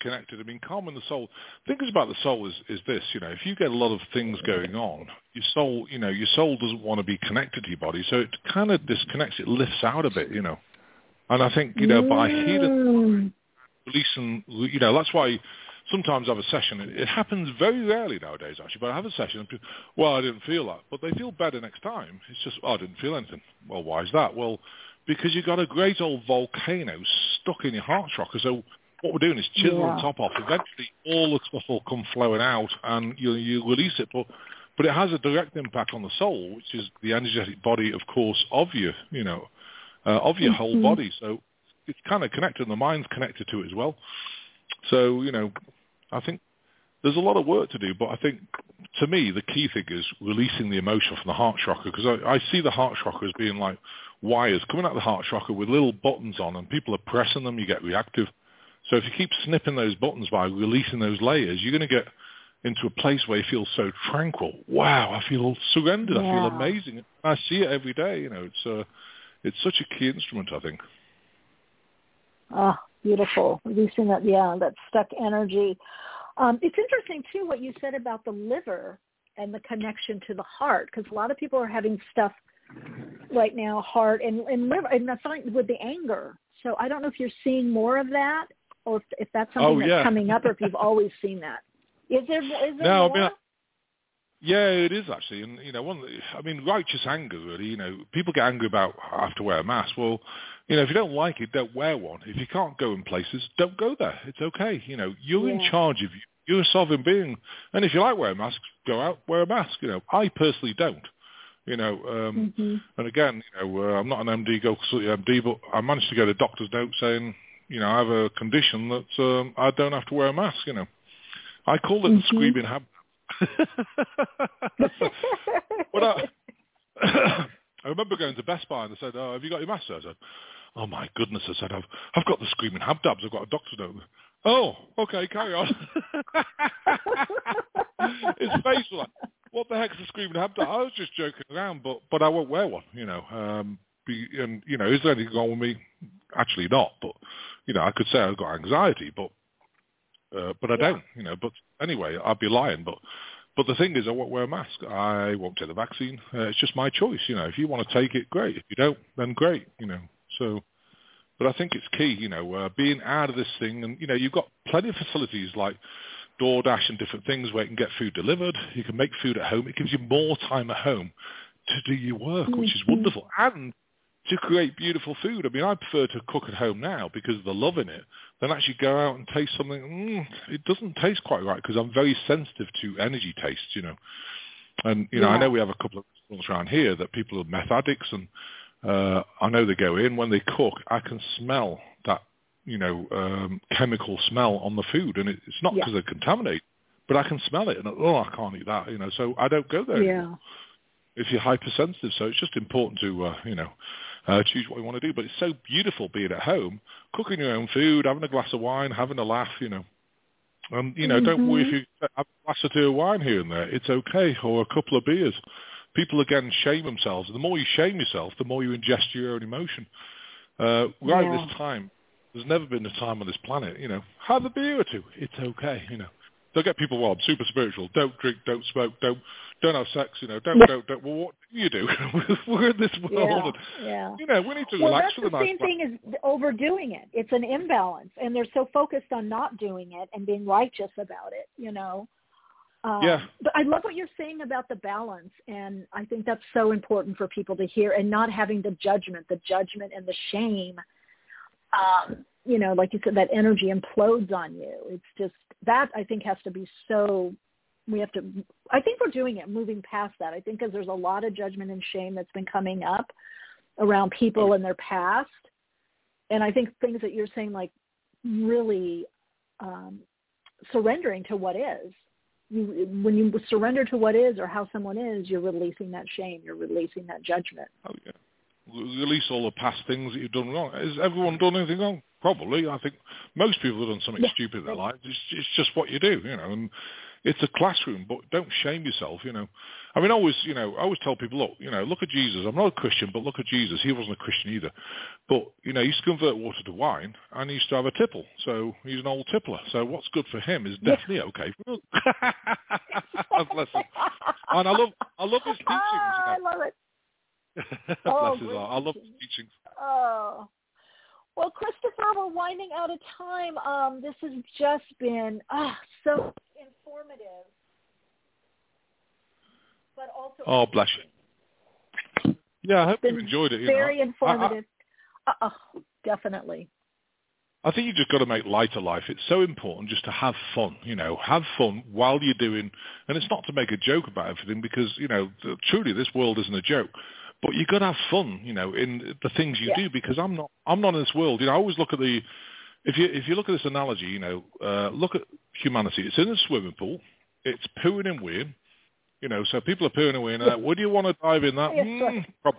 Connected. I mean, calming the soul. Things about the soul is is this. You know, if you get a lot of things going on, your soul, you know, your soul doesn't want to be connected to your body, so it kind of disconnects. It lifts out a bit. You know, And I think, you know, by healing, releasing, you know, that's why sometimes I have a session. It, it happens very rarely nowadays, actually, but I have a session and people, well, I didn't feel that. But they feel better next time. It's just, oh, I didn't feel anything. Well, why is that? Well, because you've got a great old volcano stuck in your heart chakra. So what we're doing is chisel Yeah. the top off. Eventually, all the stuff will come flowing out, and you you release it. But but it has a direct impact on the soul, which is the energetic body, of course, of you, you know, uh, of your whole Mhm. body. So it's kind of connected, and the mind's connected to it as well. So you know, I think there's a lot of work to do, but I think to me the key thing is releasing the emotion from the heart chakra because I, I see the heart chakra as being like wires coming out of the heart chakra with little buttons on, and people are pressing them. You get reactive. So if you keep snipping those buttons by releasing those layers, you're going to get into a place where you feel so tranquil. Wow, I feel surrendered. I feel amazing. I see it every day. You know, it's uh, it's such a key instrument. I think. Oh, beautiful. Releasing that, yeah, that stuck energy. Um, it's interesting too what you said about the liver and the connection to the heart, because a lot of people are having stuff right now, heart and, and liver, and that's with the anger. So I don't know if you're seeing more of that, or if, if that's something Oh, that's yeah. coming up, or if you've always seen that. Is there? Is there No, I more? mean, I- Yeah, it is actually, and you know, one. I mean, righteous anger. Really, you know, people get angry about I have to wear a mask. Well, you know, if you don't like it, don't wear one. If you can't go in places, don't go there. It's okay. You know, you're in charge of you. You're a sovereign being, and if you like wearing masks, go out, wear a mask. You know, I personally don't. You know, um, Mhm. and again, you know, uh, I'm not an MD, go consult your MD, but I managed to get a doctor's note saying, you know, I have a condition that um, I don't have to wear a mask. You know, I call it Mhm. the screaming habit. but I, I remember going to Best Buy and they said, "Oh, have you got your mask?" I said, "Oh my goodness!" I said, "I've I've got the screaming habdabs. I've got a doctor's note." Oh, okay, carry on. His face was like, "What the heck's a screaming habdab?" I was just joking around, but but I won't wear one. You know, um, be, and you know, is there anything wrong with me? Actually, not. But you know, I could say I've got anxiety, but uh, but I don't. You know, but anyway, I'd be lying. But but the thing is, I won't wear a mask. I won't take the vaccine. Uh, it's just my choice. You know, if you want to take it, great. If you don't, then great. You know, so. But I think it's key, you know, uh, being out of this thing, and you know, you've got plenty of facilities like DoorDash and different things where you can get food delivered. You can make food at home. It gives you more time at home to do your work, which is Mhm. wonderful, and to create beautiful food. I mean, I prefer to cook at home now because of the love in it than actually go out and taste something. Mm, it doesn't taste quite right because I'm very sensitive to energy tastes, you know. And you know, I know we have a couple of restaurants around here that people are meth addicts, and uh, I know they go in when they cook. I can smell that, you know, um, chemical smell on the food, and it, it's not Yeah. because they're contaminated, but I can smell it, and oh, I can't eat that, you know. So I don't go there. Yeah. If you're hypersensitive, so it's just important to, uh, you know, uh, choose what you want to do. But it's so beautiful being at home, cooking your own food, having a glass of wine, having a laugh, you know. And you know, don't worry if Mhm. you have a glass or two of wine here and there. It's okay, or a couple of beers. People again shame themselves. The more you shame yourself, the more you ingest your own emotion. Uh, right Yeah. this time, there's never been a time on this planet. You know, have a beer or two. It's okay. You know, don't get people. Well, I'm super spiritual. Don't drink. Don't smoke. Don't don't have sex. You know, don't Yeah. don't don't. Well, what do you do? We're in this world. Yeah. and, Yeah. you know, we need to Well, relax that's for the the night. same thing as overdoing it. It's an imbalance, and they're so focused on not doing it and being righteous about it. You know. Um, Yeah. But I love what you're saying about the balance, and I think that's so important for people to hear, and not having the judgment, the judgment and the shame. Um, you know, like you said, that energy implodes on you. It's just that I think has to be so. We have to. I think we're doing it, moving past that. I think because there's a lot of judgment and shame that's been coming up around people and their past, and I think things that you're saying, like really um, surrendering to what is. You, when you surrender to what is or how someone is, you're releasing that shame. You're releasing that judgment. Oh yeah. Release all the past things that you've done wrong. Has everyone done anything wrong? Probably. I think most people have done something Yeah. stupid in their lives. It's, it's just what you do, you know. And it's a classroom, but don't shame yourself, you know. I mean, I always, you know, I always tell people, look, you know, look at Jesus. I'm not a Christian, but look at Jesus. He wasn't a Christian either. But, you know, he used to convert water to wine, and he used to have a tipple. So he's an old tippler. So what's good for him is Yeah. definitely okay for us. Bless him. And I love, I love his teachings. Ah, I You know. love it. Bless Oh, his heart. I love his teachings. teachings. Oh. Well, Christopher, we're winding out of time. Um, this has just been uh, so informative, but also oh bless you. Yeah, I hope you enjoyed it. You very know. informative. I, I, uh, definitely. I think you just got to make light of life. It's so important just to have fun, you know, have fun while you're doing, and it's not to make a joke about everything because, you know, truly this world isn't a joke. But you got to have fun, you know, in the things you Yeah. do because I'm not, I'm not in this world. You know, I always look at the, if you if you look at this analogy, you know, uh, look at humanity. It's in a swimming pool. It's pooing and weeing. You know, so people are pooing and weeing. Uh, would you want to dive in that? Yes, Mm, prob-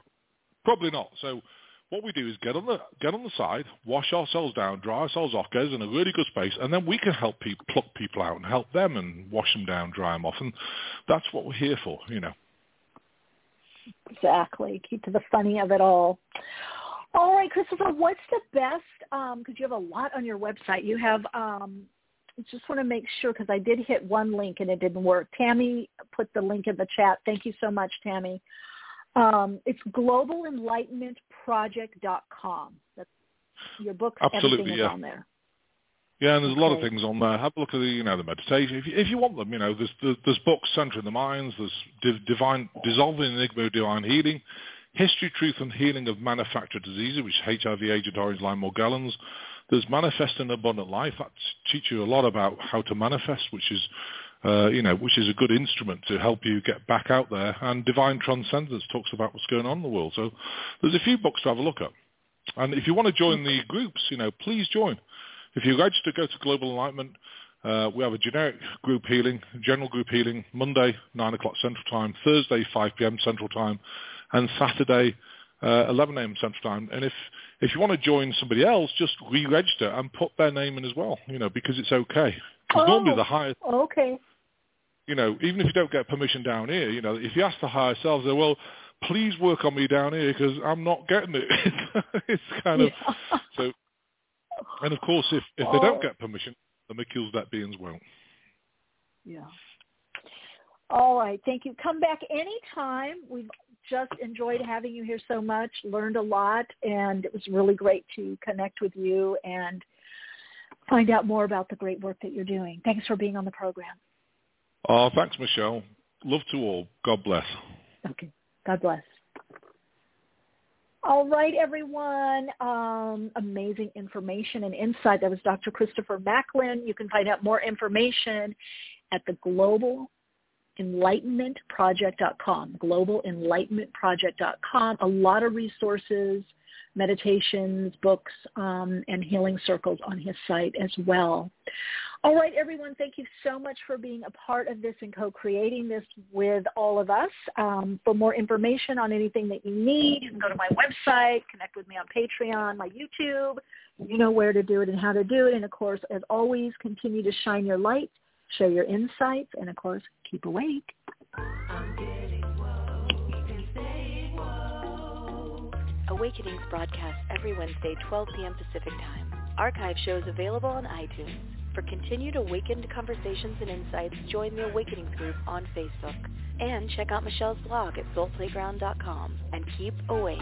probably not. So what we do is get on the get on the side, wash ourselves down, dry ourselves off, get us in a really good space, and then we can help people pluck people out and help them and wash them down, dry them off, and that's what we're here for, you know. Exactly. Keep to the funny of it all. All right, Christopher, what's the best, because you have a lot on your website. You have, um, I just want to make sure, because I did hit one link and it didn't work. Tammy put the link in the chat. Thank you so much, Tammy. Um, it's globalenlightenmentproject.com. That's your book. Absolutely, everything is yeah. on there. Yeah, and there's a lot of things on there. Have a look at the, you know, the meditation. If you, if you want them, you know, there's there's, there's books centering the minds. There's div- divine dissolving enigma of divine healing, history, truth, and healing of manufactured diseases, which is HIV, Agent Orange, Lyme, Morgellons. There's manifesting abundant life. That teaches you a lot about how to manifest, which is, uh, you know, which is a good instrument to help you get back out there. And divine transcendence talks about what's going on in the world. So there's a few books to have a look at. And if you want to join the groups, you know, please join. If you register, go to Global Enlightenment. Uh, we have a generic group healing, general group healing, Monday, 9 o'clock Central Time, Thursday, 5 p.m. Central Time, and Saturday, uh, 11 a.m. Central Time. And if, if you want to join somebody else, just re-register and put their name in as well, you know, because it's okay. Because normally Oh. the highest, Okay. you know, even if you don't get permission down here, you know, if you ask the higher selves, they're, well, please work on me down here because I'm not getting it. it's kind of Yeah. so. And of course, if if they Oh. don't get permission, the Mikils that beings won't. Yeah. All right. Thank you. Come back anytime. We've just enjoyed having you here so much, learned a lot, and it was really great to connect with you and find out more about the great work that you're doing. Thanks for being on the program. Oh, thanks, Michele. Love to all. God bless. Okay. God bless. All right, everyone. Um, amazing information and insight. That was Dr. Christopher Macklin. You can find out more information at the Global enlightenmentproject.com, globalenlightenmentproject.com. A lot of resources, meditations, books, um, and healing circles on his site as well. All right, everyone, thank you so much for being a part of this and co-creating this with all of us. Um, for more information on anything that you need, you can go to my website, connect with me on Patreon, my YouTube. You know where to do it and how to do it. And of course, as always, continue to shine your light, share your insights, and of course, keep awake. Awakenings broadcast every Wednesday, 12 p.m. Pacific Time. Archive shows available on iTunes. For continued awakened conversations and insights, join the Awakenings group on Facebook. And check out Michele's blog at soulplayground.com. And keep awake.